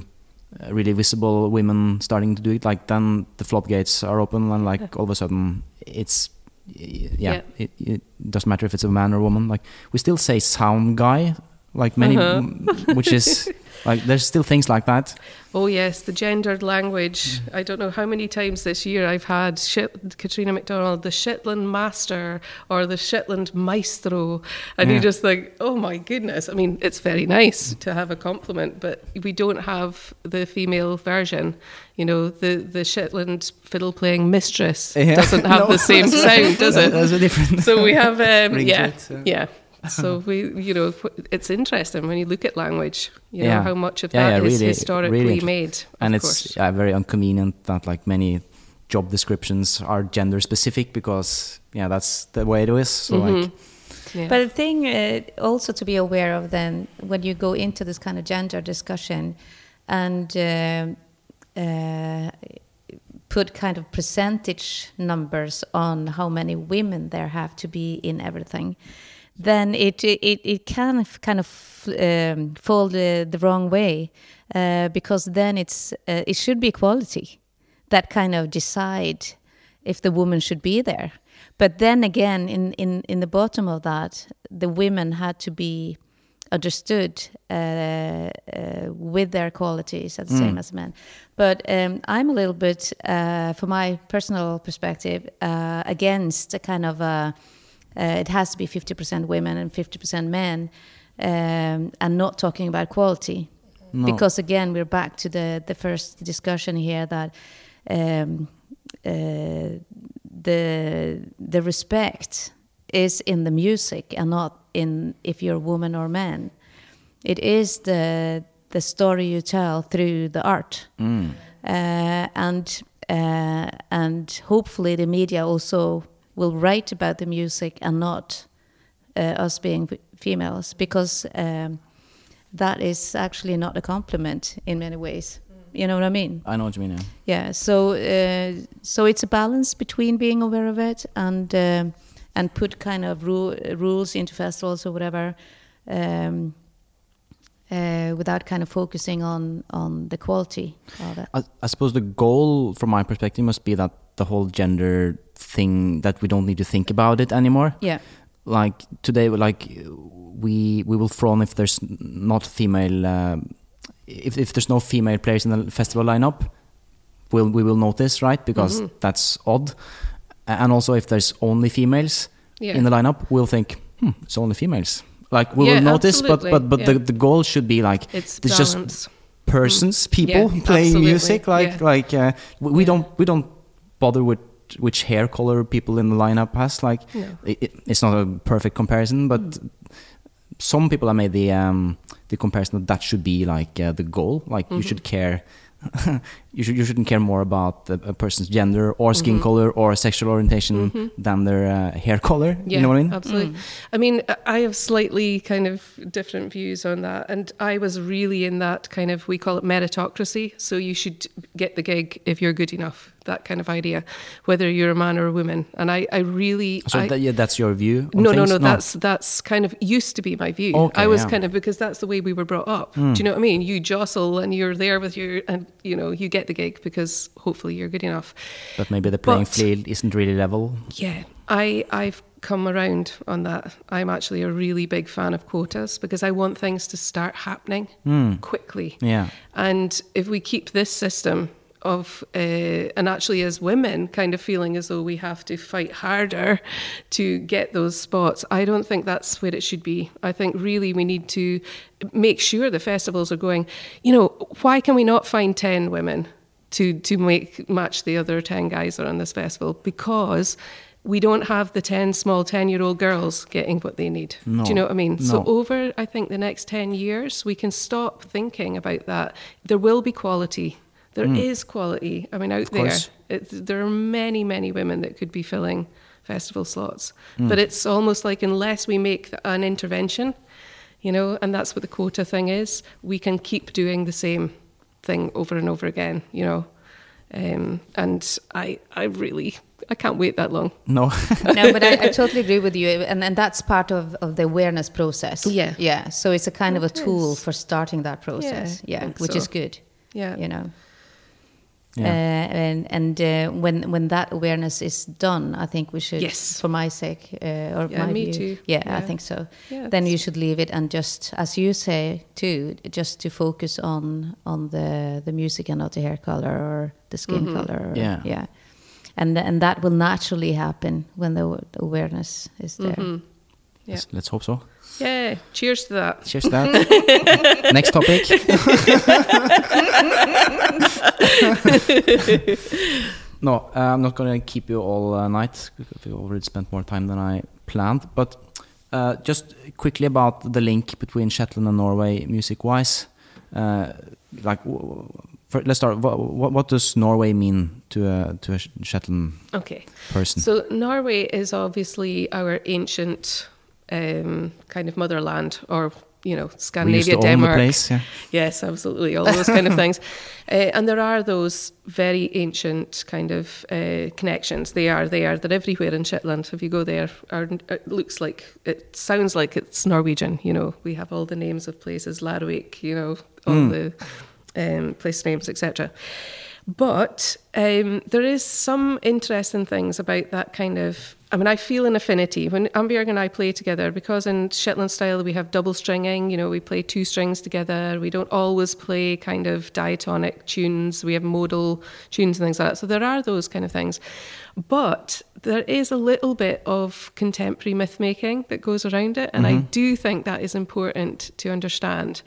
uh, really visible women starting to do it, like then the floodgates are open, and like all of a sudden it's y- yeah, Yeah. It, it doesn't matter if it's a man or a woman. Like we still say sound guy, like many, Uh-huh. m- which is like there's still things like that. Oh yes, the gendered language. I don't know how many times this year I've had Shit, Catriona MacDonald, the Shetland Master or the Shetland Maestro, and Yeah. you just think, oh my goodness. I mean, it's very nice to have a compliment, but we don't have the female version. You know, the the Shetland fiddle playing mistress Yeah. doesn't have No. the same sound, does it? There's a different. so we have um, yeah it, so. yeah so we you know it's interesting when you look at language you know Yeah. how much of Yeah, that is yeah, really- historically really int- made of and it's course yeah, very inconvenient that like many job descriptions are gender specific because yeah that's the way it is so like Mhm. yeah. But the thing uh, also to be aware of then when you go into this kind of gender discussion and um uh, put kind of percentage numbers on how many women there have to be in everything, then it it, it can f- kind of um, fall the, the wrong way uh, because then it's uh, it should be equality that kind of decide if the woman should be there. But then again, in, in, in the bottom of that, the women had to be understood uh, uh, with their qualities as the same Mm. as men. But um, I'm a little bit, uh, from my personal perspective, uh, against a kind of a, uh, it has to be 50% women and 50% men, um, and not talking about quality no. because again we're back to the the first discussion here that um, uh, the the respect is in the music and not in if you're a woman or man. It is the the story you tell through the art, Mm. uh, and uh, and hopefully the media also will write about the music and not uh, us being females because. Um, that is actually not a compliment in many ways. You know what I mean? I know what you mean yeah. Yeah. So uh, so it's a balance between being aware of it and um, and put kind of ru- rules into festivals or whatever um, uh, without kind of focusing on on the quality of it. I, I suppose the goal, from my perspective, must be that the whole gender thing that we don't need to think about it anymore. Yeah. Like today, like we we will frown if there's not female, uh, if if there's no female players in the festival lineup. We'll, we will notice, right? Because Mhm. that's odd. And also, if there's only females Yeah. in the lineup, we'll think, hmm, it's only females. Like we Yeah, will notice, but absolutely, but but the, yeah. the goal should be like It's It's just persons, people Mm. Yeah, playing absolutely, music. Like like uh, we, we don't we don't bother with which hair color people in the lineup has. Like No. it, it, it's not a perfect comparison, but Mm. some people have made the um, the comparison that that should be like uh, the goal. Like you Mhm. should care. you should you shouldn't care more about a, a person's gender or skin Mhm. color or sexual orientation Mhm. than their uh, hair color. Yeah, you know what I mean? Absolutely. I mean, I have slightly kind of different views on that. And I was really in that kind of, we call it meritocracy. So you should get the gig if you're good enough, that kind of idea, whether you're a man or a woman. And I, I really. So I, that, yeah, that's your view. on no, no, no, That's that's kind of used to be my view. Okay, I was yeah. kind of because that's the way we were brought up. Do you know what I mean? You jostle and you're there with your and you know you get the gig because hopefully you're good enough. But maybe the playing But- field isn't really level. Yeah, I I've come around on that. I'm actually a really big fan of quotas because I want things to start happening hmm. quickly. Yeah. And if we keep this system of uh, and actually as women kind of feeling as though we have to fight harder to get those spots. I don't think that's where it should be. I think really we need to make sure the festivals are going. You know why can we not find 10 women to to make match the other 10 guys that are on this festival? Because we don't have the 10 small 10 year old girls getting what they need. No. do you know what i mean? So over i think the next 10 years we can stop thinking about that. There will be quality There is quality i mean out there it, there are many many women that could be filling festival slots but it's almost like unless we make an intervention you know and that's what the quota thing is we can keep doing the same thing over and over again you know um, and i i really i can't wait that long No. no, but I, I totally agree with you, and and that's part of, of the awareness process. Yeah. yeah. So it's a kind of a It tool for starting that process. Yeah, Yeah, which so. is good. yeah You know. Yeah. Uh, and and uh, when when that awareness is done, I think we should, Yes. for my sake uh, or Yeah, my me view, too. Yeah, Yeah. I think so. Yeah, then you should leave it and just, as you say too, just to focus on on the the music and not the hair color or the skin Mhm. color. or- Yeah. yeah, and and that will naturally happen when the awareness is there. Mhm. Yeah. Let's, let's hope so. Yeah cheers to that Cheers to that. Next topic. no, uh, I'm not going to keep you all uh, night because we already spent more time than I planned. But uh, just quickly about the link between Shetland and Norway, music-wise. Uh, like, w- for, let's start. What, what, what does Norway mean to a to a Shetland okay person? So Norway is obviously our ancient um, kind of motherland, or you know, Scandinavia, to own the Denmark. place. Yeah. Yes, absolutely, all those kind of things. Uh, and there are those very ancient kind of uh, connections. They are there. They're everywhere in Shetland. If you go there, are, it looks like it sounds like it's Norwegian. You know, we have all the names of places, Larvik. You know, all the um, place names, etc. But um, there is some interesting things about that kind of. I mean, I feel an affinity when Annbjørg and I play together because in Shetland style we have double stringing. You know, we play two strings together. We don't always play kind of diatonic tunes. We have modal tunes and things like that. So there are those kind of things. But there is a little bit of contemporary myth making that goes around it. And I do think that is important to understand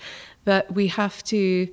that we have to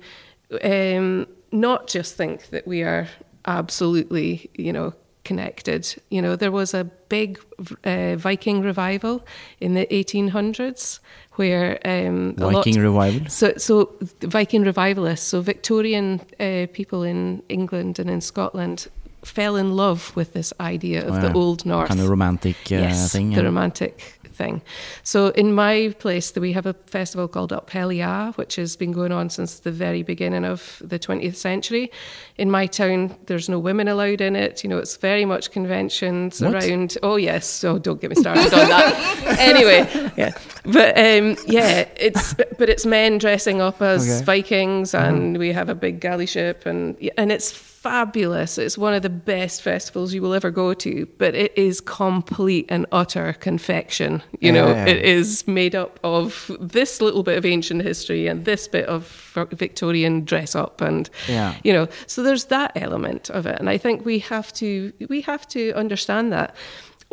um, not just think that we are absolutely, you know, connected. You know, there was a big uh, Viking revival in the 1800s where um, a lot- Viking revival. so, so Viking revivalists, so Victorian uh, people in England and in Scotland fell in love with this idea of Oh, the. Old North Kind of romantic uh, yes, thing. the yeah. romantic thing. So in my place, we have a festival called Up Helly Aa, which has been going on since the very beginning of the 20th century. In my town, there's no women allowed in it. You know, it's very much conventions What? around. Oh yes, so don't get me started on that. anyway, yeah, but um, yeah, it's but it's men dressing up as Okay. Vikings, and we have a big galley ship, and and it's fabulous. It's one of the best festivals you will ever go to, but it is complete and utter confection. You know, it is made up of this little bit of ancient history and this bit of Victorian dress up, and Yeah. you know, so there's that element of it, and I think we have to we have to understand that.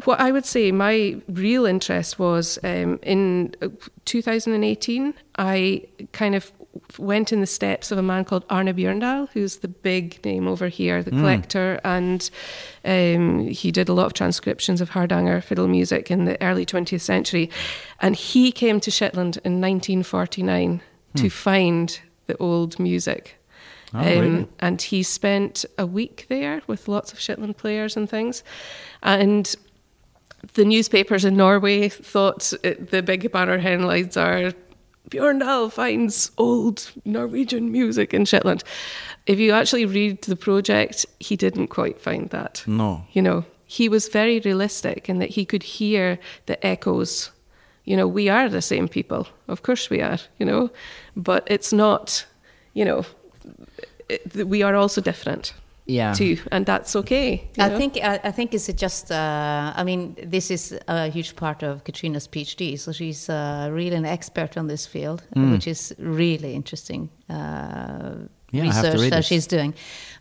What I would say, my real interest was um, in uh, 2018. I kind of went in the steps of a man called Arne Bjørndal, who's the big name over here, the hmm. collector, and um, he did a lot of transcriptions of Hardanger fiddle music in the early 20th century. And he came to Shetland in 1949 to hmm. find the old music. Ah, um, oh, really? And he spent a week there with lots of Shetland players and things. And the newspapers in Norway thought it, the big banner headlines are Bjørndal finds old Norwegian music in Shetland. If you actually read the project, he didn't quite find that. No. You know, he was very realistic in that he could hear the echoes. You know, we are the same people. Of course we are, you know, but it's not, you know, it, we are also different Yeah. too, and that's okay. you I know? think I, I think it's just. Uh, I mean, this is a huge part of Catriona's PhD, so she's uh, really an expert on this field, Mm. which is really interesting uh, Yeah, I have to research that it. she's doing.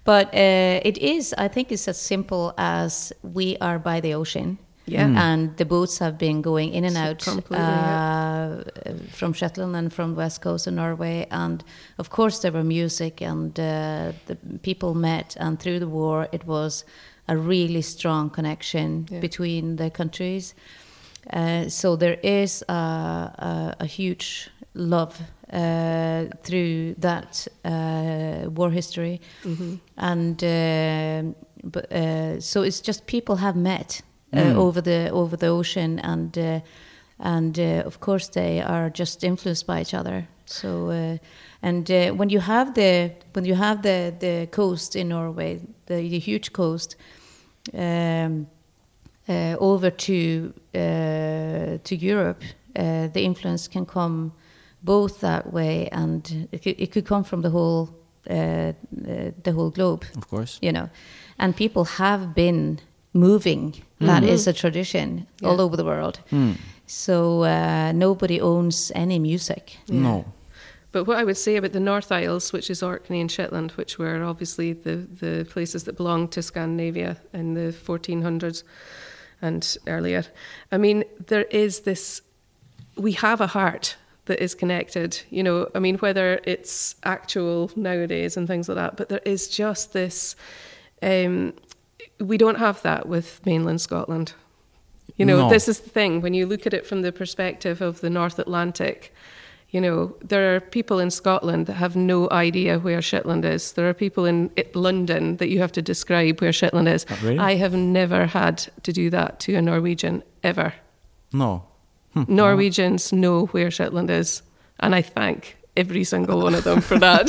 But uh, it is, I think, it's as simple as we are by the ocean. Yeah. Mm. and the boats have been going in and out uh, from Shetland and from west coast of Norway, and of course there were music, and uh, the people met, and through the war it was a really strong connection Yeah. between the countries. Uh, so there is a, a, a huge love uh, through that uh, war history, and uh, but uh, so it's just people have met Mm. over the over the ocean, and uh, and uh, of course they are just influenced by each other. So uh, and uh, when you have the when you have the the coast in Norway, the, the huge coast. Um, uh, over to uh, to Europe, uh, the influence can come both that way, and it could, it could come from the whole the whole globe, Of course. you know. And people have been moving. That is a tradition all over the world. Hmm. So uh, nobody owns any music. No. But what I would say about the North Isles, which is Orkney and Shetland, which were obviously the, the places that belonged to Scandinavia in the 1400s and earlier, I mean, there is this, we have a heart that is connected, you know, I mean, whether it's actual nowadays and things like that, but there is just this, um, we don't have that with mainland Scotland. You know, No. this is the thing. When you look at it from the perspective of the North Atlantic, you know, there are people in Scotland that have no idea where Shetland is. There are people in London that you have to describe where Shetland is. Really? I have never had to do that to a Norwegian ever. No. Hmm. Norwegians know where Shetland is, and I thank every single one of them for that.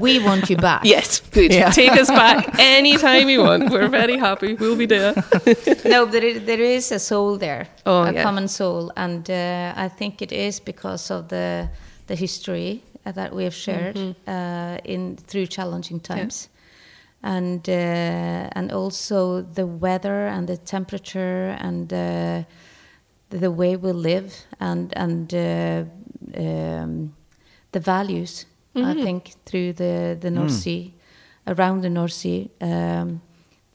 We want you back. yes, good. Take us back anytime you want. We're very happy. We'll be there. no, there is, there is a soul there, Oh, a yeah. common soul, and uh, I think it is because of the the history uh, that we have shared Mm-hmm. uh, in through challenging times, and uh, and also the weather and the temperature and uh, the way we live and and uh, um, the values. I Mm-hmm. think through the the North Mm. Sea, around the North Sea. Um,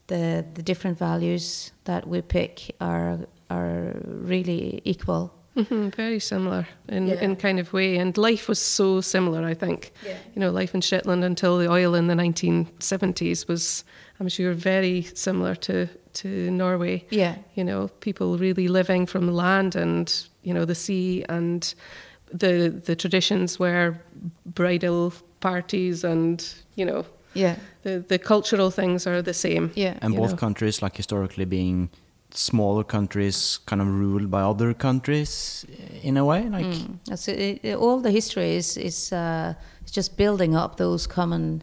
the the different values that we pick are are really equal. hmm very similar in, Yeah. in kind of way. And life was so similar, I think. Yeah. You know, life in Shetland until the oil in the 1970s was, I'm sure, very similar to, to Norway. Yeah, You know, people really living from land and, you know, the sea and the the traditions where bridal parties and, you know, yeah, the, the cultural things are the same. yeah. And both know. countries, like historically, being smaller countries kind of ruled by other countries in a way like Mm. So it, it- all the history is is uh, it's just building up those common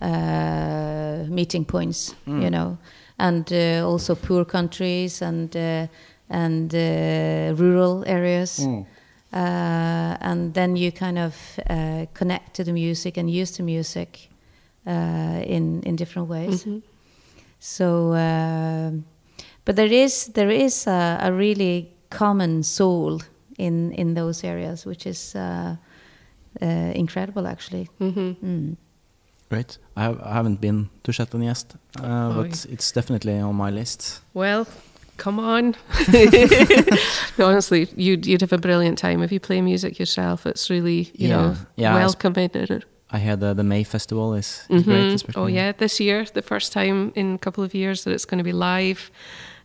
uh, meeting points, you know, and uh, also poor countries and uh, and uh, rural areas. Uh, and then you kind of uh, connect to the music and use the music uh, in in different ways. Mhm. So, um but there is there is a, a really common soul in in those areas, which is uh, uh, incredible, actually. Mhm. Mm. great I, have, I haven't been to Shetland yet, uh, Oh, but it's definitely on my list Well, come on. honestly, you'd you'd have a brilliant time if you play music yourself. It's really you Yeah. know Yeah, welcome. I heard uh, the May festival is, is great Mhm. especially Oh yeah, this year, the first time in a couple of years that it's going to be live.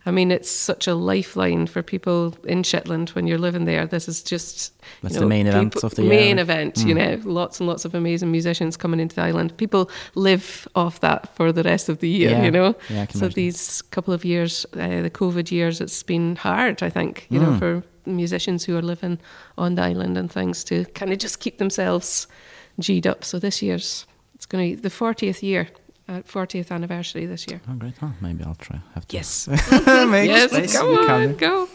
I mean, it's such a lifeline for people in Shetland when you're living there. This is just That's know, the main event people- of the main year. event. You know, lots and lots of amazing musicians coming into the island. People live off that for the rest of the year. Yeah. You know, Yeah, so imagine. these couple of years, uh, the COVID years, it's been hard. I think you Mm. know for musicians who are living on the island and things to kind of just keep themselves g'd up. So this year's it's going to be the 40th year, uh, 40th anniversary this year. Oh, great. Huh? Maybe I'll try. Have to Yes. make yes, space the on, go.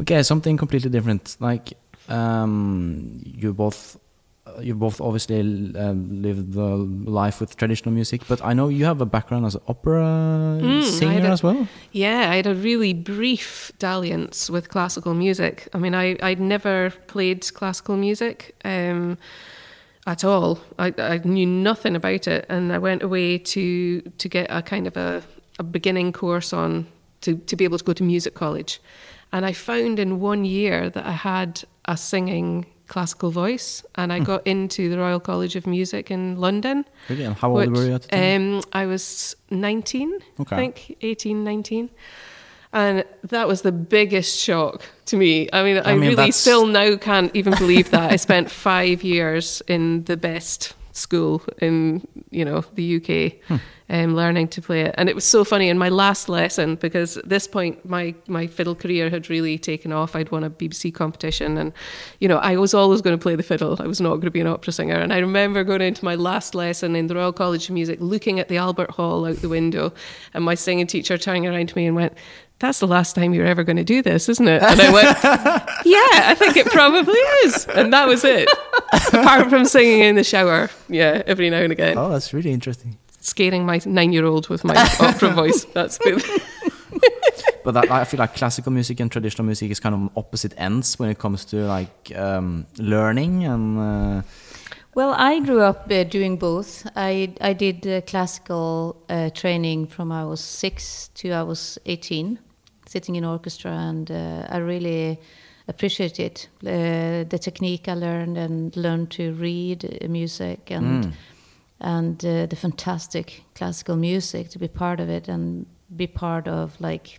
Okay, something completely different. Like um, you both, uh, you both obviously um, lived the life with traditional music, but I know you have a background as an opera Mm, singer a- as well. Yeah, I had a really brief dalliance with classical music. I mean, I, I'd never played classical music um, at all. I, I knew nothing about it, and I went away to to get a kind of a, a beginning course on to, to be able to go to music college. And I found in one year that I had a singing classical voice, and I got into the Royal College of Music in London. Really? And how old which, were you at the time? Um, I was 19, Okay. I think, 18, 19. And that was the biggest shock to me. I mean, I, mean, really that's- still now can't even believe that. I spent five years in the best school in, you know, the UK, Hmm. um, learning to play it. And it was so funny in my last lesson because at this point my, my fiddle career had really taken off. I'd won a BBC competition and, you know, I was always going to play the fiddle. I was not going to be an opera singer. And I remember going into my last lesson in the Royal College of Music, looking at the Albert Hall out the window and my singing teacher turning around to me and went, that's the last time you're ever going to do this, isn't it? And I went, yeah, I think it probably is. And that was it. Apart from singing in the shower, yeah, every now and again Oh, that's really interesting. scaring my nine year old with my opera voice. That's good. But that, I feel like classical music and traditional music is kind of opposite ends when it comes to like um, learning and. Uh, Well, I grew up uh, doing both. I I did uh, classical uh, training from I was six to I was eighteen, sitting in orchestra, and uh, I really appreciated uh, the technique I learned and learned to read music and Mm. and uh, the fantastic classical music to be part of it and be part of like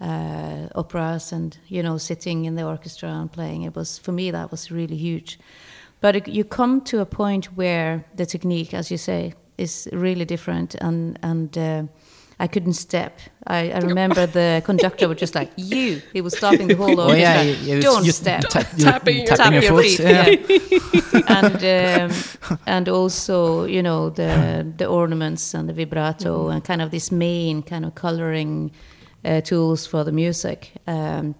uh, operas and you know sitting in the orchestra and playing. It was for me that was really huge. But it, you come to a point where the technique, as you say, is really different, and and uh, I couldn't step. I, I remember the conductor was just like, "You." He was stopping the whole Oh orchestra. yeah, you, you, Don't you step. tap- you- Tapping your- tapping your your foot. feet, Yeah. and um, and also you know the the ornaments and the vibrato and kind of this main kind of coloring uh, tools for the music. Um,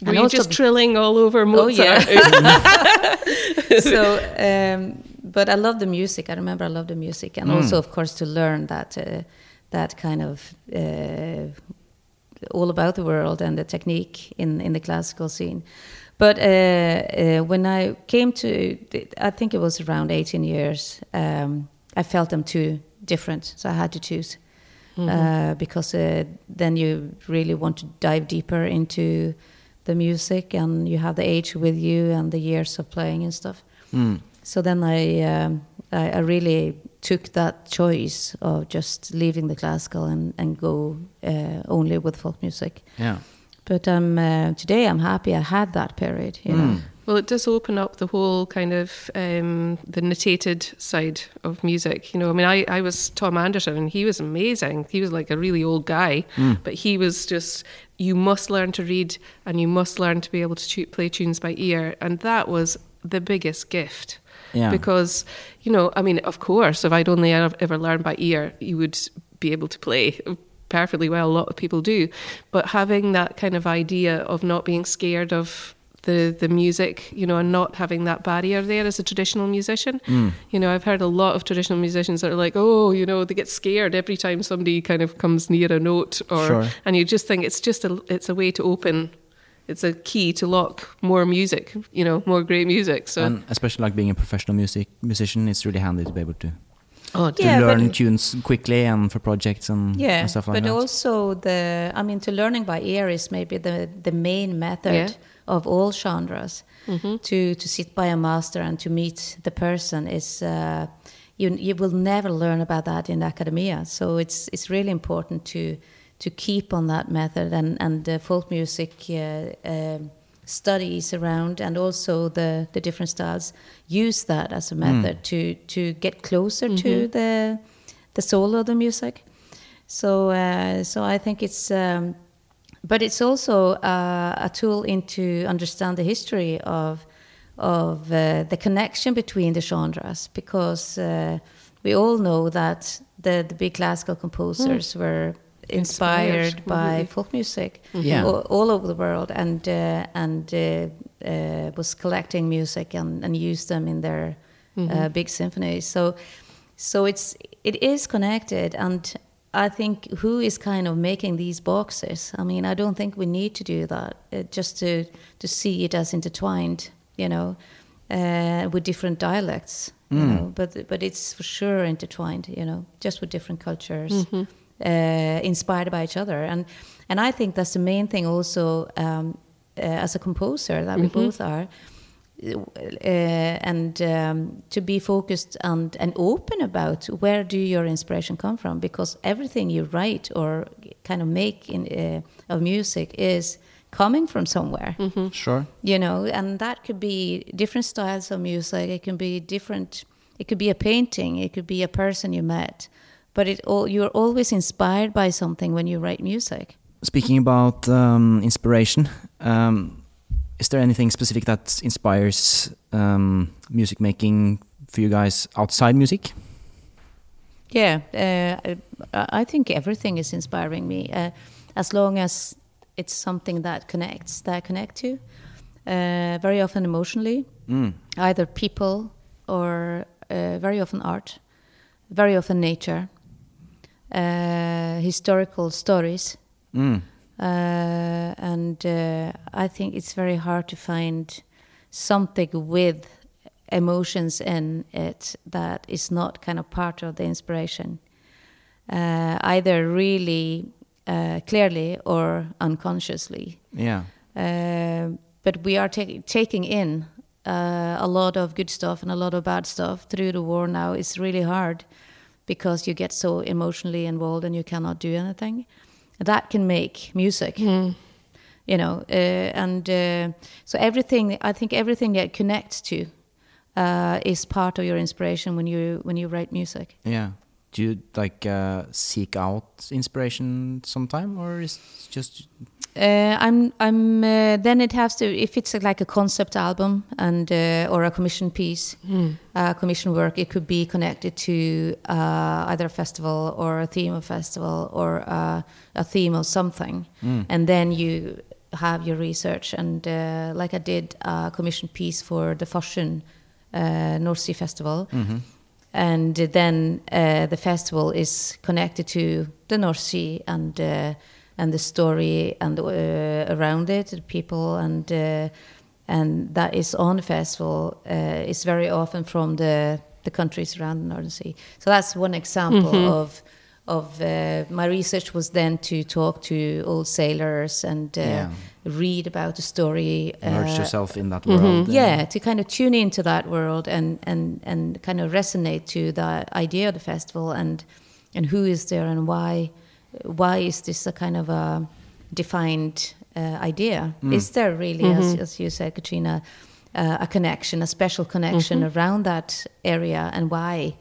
Were and you also just the- trilling all over Mozart? Oh, yeah. so, um, but I love the music. I remember I love the music, and also, of course, to learn that uh, that kind of uh, all about the world and the technique in in the classical scene. But uh, uh, when I came to, I think it was around 18 years, um, I felt them too different, so I had to choose. Uh, because uh, then you really want to dive deeper into the music and you have the age with you and the years of playing and stuff. Mm. So then I, um, I, I really took that choice of just leaving the classical and, and go uh, only with folk music. Yeah. But um, uh, today I'm happy I had that period, you know. Well, it does open up the whole kind of um, the notated side of music. You know, I mean, I, I was Tom Anderson and he was amazing. He was like a really old guy, but he was just, you must learn to read and you must learn to be able to tu- play tunes by ear. And that was the biggest gift. Yeah. Because, you know, I mean, of course, if I'd only ever, learned by ear, you would be able to play perfectly well. A lot of people do. But having that kind of idea of not being scared of the, the music, you know, and not having that barrier there as a traditional musician. Mm. You know, I've heard a lot of traditional musicians that are like, oh, you know, they get scared every time somebody kind of comes near a note, or Sure. and you just think it's just a it's a way to open, it's a key to lock more music, you know, more great music. So And especially like being a professional music musician, it's really handy to be able to, oh, to Yeah, learn tunes quickly and for projects and, Yeah, and stuff like but that. But also the I mean, to learning by ear is maybe the the main method Yeah. of all genres. To to sit by a master and to meet the person is. Uh, you, you will never learn about that in academia, so it's it's really important to to keep on that method and and the folk music uh, um studies around and also the the different styles use that as a method to to get closer to the the soul of the music. So, uh, so I think it's, um, but it's also uh, a tool into understand the history of of uh, the connection between the genres, because uh, we all know that the the big classical composers were inspired, Inspired, by mhm. folk music Yeah. all, all over the world, and uh, and uh, uh, was collecting music and, and used them in their uh, big symphonies. So, so it's it is connected, and I think who is kind of making these boxes? I mean, I don't think we need to do that. Uh, just to to see it as intertwined, you know, uh, with different dialects. You know, but but it's for sure intertwined. You know, just with different cultures, uh, inspired by each other, and and I think that's the main thing. Also, um, uh, as a composer, that we both are, uh, and um, to be focused and, and open about where do your inspiration come from? Because everything you write or kind of make in uh, of music is coming from somewhere. Sure. you know and that could be different styles of music. It can be different it could be a painting it could be a person you met but it all you're always inspired by something when you write music Speaking about um, inspiration, um, is there anything specific that inspires um, music making for you guys outside music? Yeah, uh, I I think everything is inspiring me, uh, as long as it's something that connects, that I connect to. Uh, very often emotionally, Mm. either people or uh, very often art, very often nature, historical stories, Mm. uh, and uh, I think it's very hard to find something with emotions in it that is not kind of part of the inspiration, uh, either really uh, clearly or unconsciously. Yeah. Uh, but we are ta- taking in uh, a lot of good stuff and a lot of bad stuff through the war now. It's really hard because you get so emotionally involved and you cannot do anything. That can make music, you know, uh, and uh, so everything. I think everything that connects to uh, is part of your inspiration when you when you write music. Yeah. Do you like uh, seek out inspiration sometime, or is it just Uh, I'm. I'm. Uh, then it has to. If it's like a concept album and uh, or a commission piece, uh, commission work, it could be connected to uh, either a festival or a theme of festival or uh, a theme of something, and then you have your research. And uh, like I did a commission piece for the Farsund uh, North Sea Festival, and then uh, the festival is connected to the North Sea and uh, and the story and uh, around it, the people and uh, and that is on the festival uh, is very often from the the countries around the North Sea. So that's one example of of uh, my research was then to talk to old sailors and uh, Yeah. read about the story. immerse uh, yourself in that world? yeah to kind of tune into that world and and and kind of resonate to the idea of the festival and and who is there and why why is this a kind of a defined uh, idea is there really as, as you said Catriona uh, a connection, a special connection around that area, and why,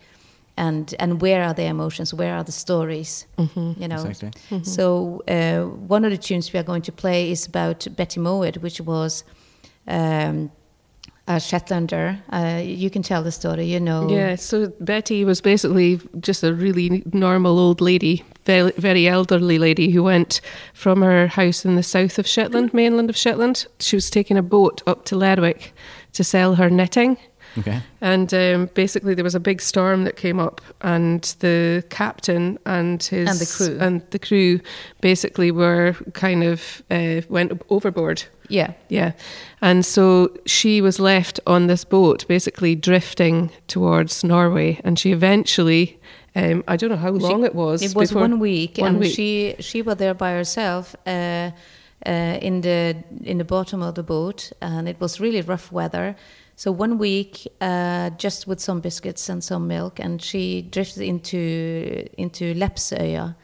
and and where are the emotions, where are the stories, you know. Exactly. So uh, one of the tunes we are going to play is about Betty Mowat, which was. Um, a Shetlander. Uh, you can tell the story, you know. Yeah, so Betty was basically just a really normal old lady, very, very elderly lady who went from her house in the south of Shetland, mainland of Shetland. She was taking a boat up to Lerwick to sell her knitting. Okay. And um, basically, there was a big storm that came up, and the captain and his And the crew. and the crew basically were kind of uh, went overboard. Yeah. Yeah. And so she was left on this boat, basically drifting towards Norway. And she eventually, um, I don't know how long it was. It was one week, one and week. she she was there by herself uh, uh, in the in the bottom of the boat, and it was really rough weather. So one week, uh, just with some biscuits and some milk, and she drifted into into Lepsøya,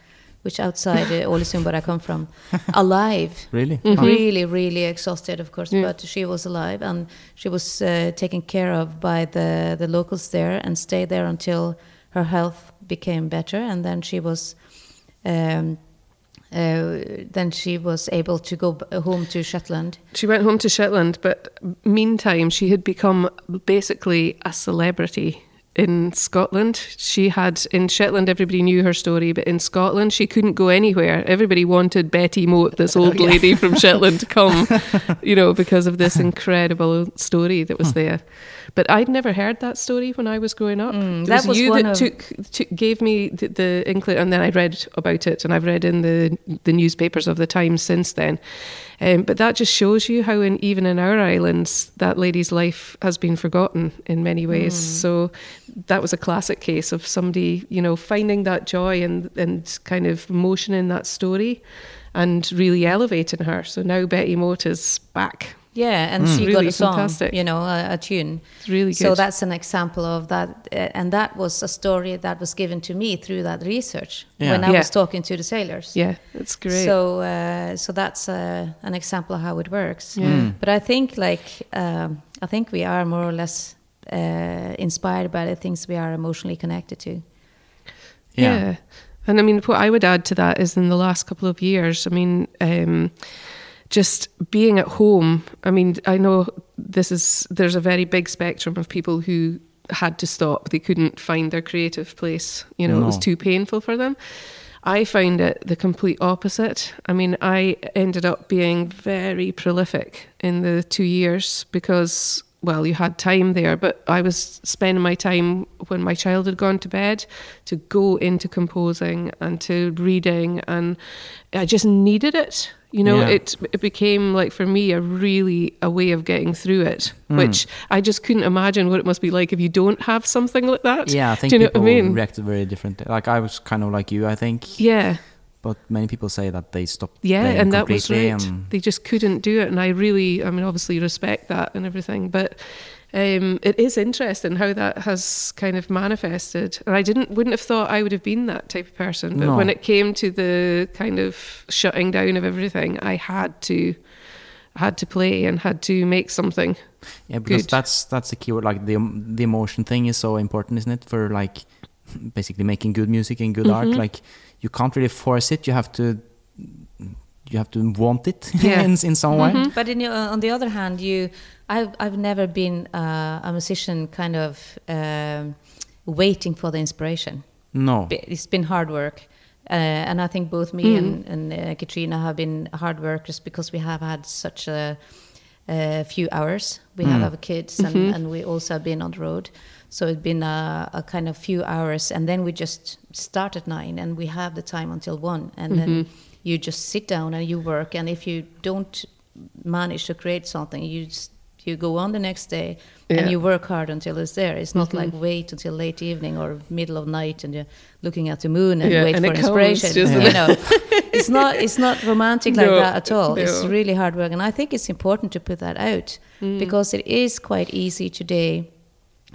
which outside uh, Ålesund, where I come from, alive. Really? Mm-hmm. Really, really exhausted, of course, Yeah. but she was alive, and she was uh, taken care of by the the locals there, and stayed there until her health became better, and then she was. Um, uh, then she was able to go home to Shetland. She went home to Shetland, but meantime, she had become basically a celebrity in Scotland. She had, in Shetland, everybody knew her story, but in Scotland, she couldn't go anywhere. Everybody wanted Betty Mouat, this old lady from Shetland, to come, you know, because of this incredible story that was there. But I'd never heard that story when I was growing up. Mm, that was you one that of- took, took gave me the, the inkling, and then I read about it, and I've read in the the newspapers of the times since then. Um, but that just shows you how, in even in our islands, that lady's life has been forgotten in many ways. So that was a classic case of somebody, you know, finding that joy and and kind of emotion in that story, and really elevating her. So now Betty Mouat is back. Yeah, and she got a song, fantastic. you know, a, a tune. It's really good. So that's an example of that, uh, and that was a story that was given to me through that research Yeah. when I Yeah. was talking to the sailors. yeah, it's great. So, uh, so that's uh, an example of how it works. Yeah. But I think, like, um, I think we are more or less uh, inspired by the things we are emotionally connected to. Yeah. And I mean, what I would add to that is in the last couple of years, I mean, um, just being at home. I mean, I know this is, there's a very big spectrum of people who had to stop. They couldn't find their creative place. You know, it was too painful for them. I found it the complete opposite. I mean, I ended up being very prolific in the two years because, well, you had time there, but I was spending my time when my child had gone to bed to go into composing and to reading, and I just needed it. You know, Yeah. it it became like for me a really a way of getting through it, Hmm. which I just couldn't imagine what it must be like if you don't have something like that. Yeah, I think Do you know people what I mean? reacted very differently. Like I was kind of like you, I think. Yeah. But many people say that they stopped. Yeah, and that was right. They just couldn't do it, and I really, I mean, obviously respect that and everything, but um, it is interesting how that has kind of manifested. And I didn't, wouldn't have thought I would have been that type of person, but No. when it came to the kind of shutting down of everything, I had to, had to play and had to make something. Yeah, because Good. that's that's the keyword. Like the the emotion thing is so important, isn't it? For like basically making good music and good art. Mhm. Like you can't really force it. You have to you have to want it Yeah. in in some way. Mhm. But in, the- on the other hand, you, I've, I've never been uh, a musician kind of um, waiting for the inspiration. No. It's been hard work. Uh, and I think both me and, and uh, Catriona have been hard workers because we have had such a, a few hours. We have Mm. our kids and, and we also have been on the road. So it's been a, a kind of few hours. And then we just start at nine and we have the time until one. And then you just sit down and you work. And if you don't manage to create something, you just, you go on the next day Yeah. and you work hard until it's there. It's not like wait until late evening or middle of night and you're looking at the moon and Yeah, wait and for it comes inspiration. You know, it's not it's not romantic like No, that at all. It's really hard work, and I think it's important to put that out Mm. because it is quite easy today.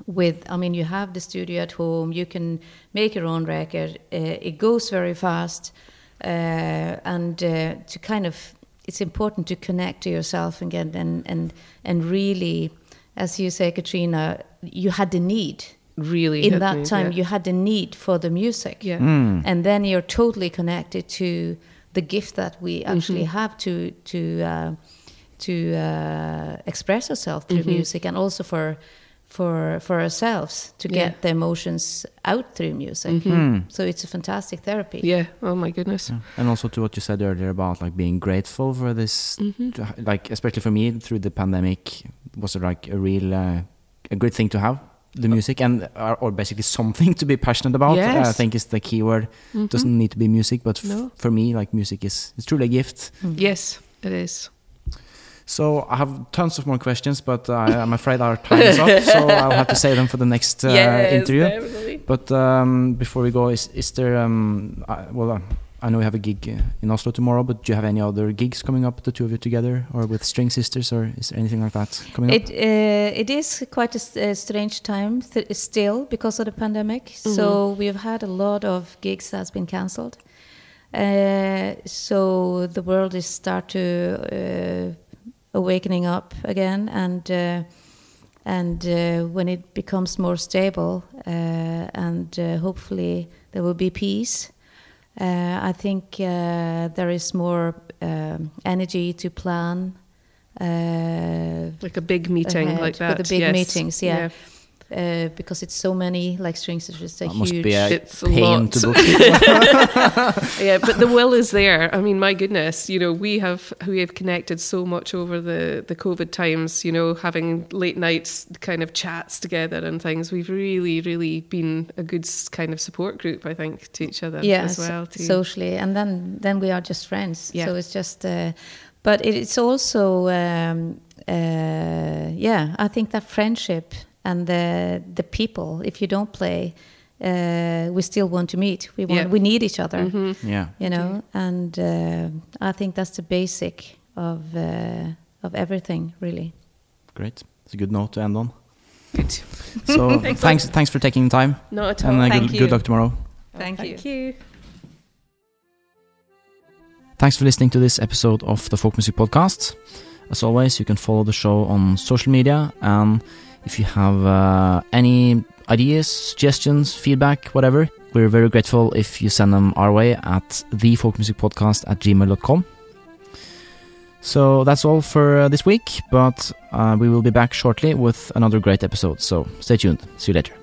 With, I mean, you have the studio at home. You can make your own record. Uh, it goes very fast, and uh, to kind of, it's important to connect to yourself again and and and really as you say, Catriona, you had the need Really, in that me, time. yeah. You had the need for the music, yeah. Mm. and then you're totally connected to the gift that we actually Mm-hmm. have to to uh, to uh, express ourselves through Mhm. music, and also for for for ourselves to Yeah. get the emotions out through music. Mm. So it's a fantastic therapy. Yeah. Oh my goodness. Yeah. And also to what you said earlier about like being grateful for this, Mhm. to, like especially for me through the pandemic, was it like a real uh, a good thing to have the music and or, or basically something to be passionate about. Yes. I think is the key word. Mhm. Doesn't need to be music, but f- No. for me, like music is is truly a gift. Yes, it is. So I have tons of more questions, but I, I'm afraid our time is up. so I'll have to save them for the next uh, interview. definitely. But um, before we go, is is there? Um, I, well, uh, I know we have a gig uh, in Oslo tomorrow, but do you have any other gigs coming up, the two of you together, or with String Sisters, or is there anything like that coming It up? uh, it is quite a strange time th- still because of the pandemic. So we've had a lot of gigs that's been cancelled. Uh, so the world is start to uh, awakening up again, and uh, and uh, when it becomes more stable, uh, and uh, hopefully there will be peace. Uh, I think uh, there is more um, energy to plan. Uh, Like a big meeting like with that. the big yes. meetings, yeah. Uh, because it's so many like strings. It's just a That huge. must be a It's a pain lot. to book. yeah, but the will is there. I mean, my goodness, you know, we have we have connected so much over the the COVID times. You know, having late nights kind of chats together and things. We've really, really been a good kind of support group, I think, to each other yeah, as well. To, socially, and then then we are just friends. Yeah. So it's just, uh, but it's also, um, uh, yeah, I think that friendship and the the people. If you don't play, uh, we still want to meet. We want, Yeah. we need each other. Mhm. yeah. You know, and uh, I think that's the basic of uh, of everything, really. Great. It's a good note to end on. Good. So Thanks, thanks, thanks for taking the time, Not at all. and uh, Thank good, you. good luck tomorrow. Thank you. Thank you. Thanks for listening to this episode of the Folk Music Podcast. As always, you can follow the show on social media, and if you have uh, any ideas, suggestions, feedback, whatever, we're very grateful if you send them our way at thefolkmusicpodcast at gmail.com. So that's all for uh, this week, but uh, we will be back shortly with another great episode, so stay tuned. See you later.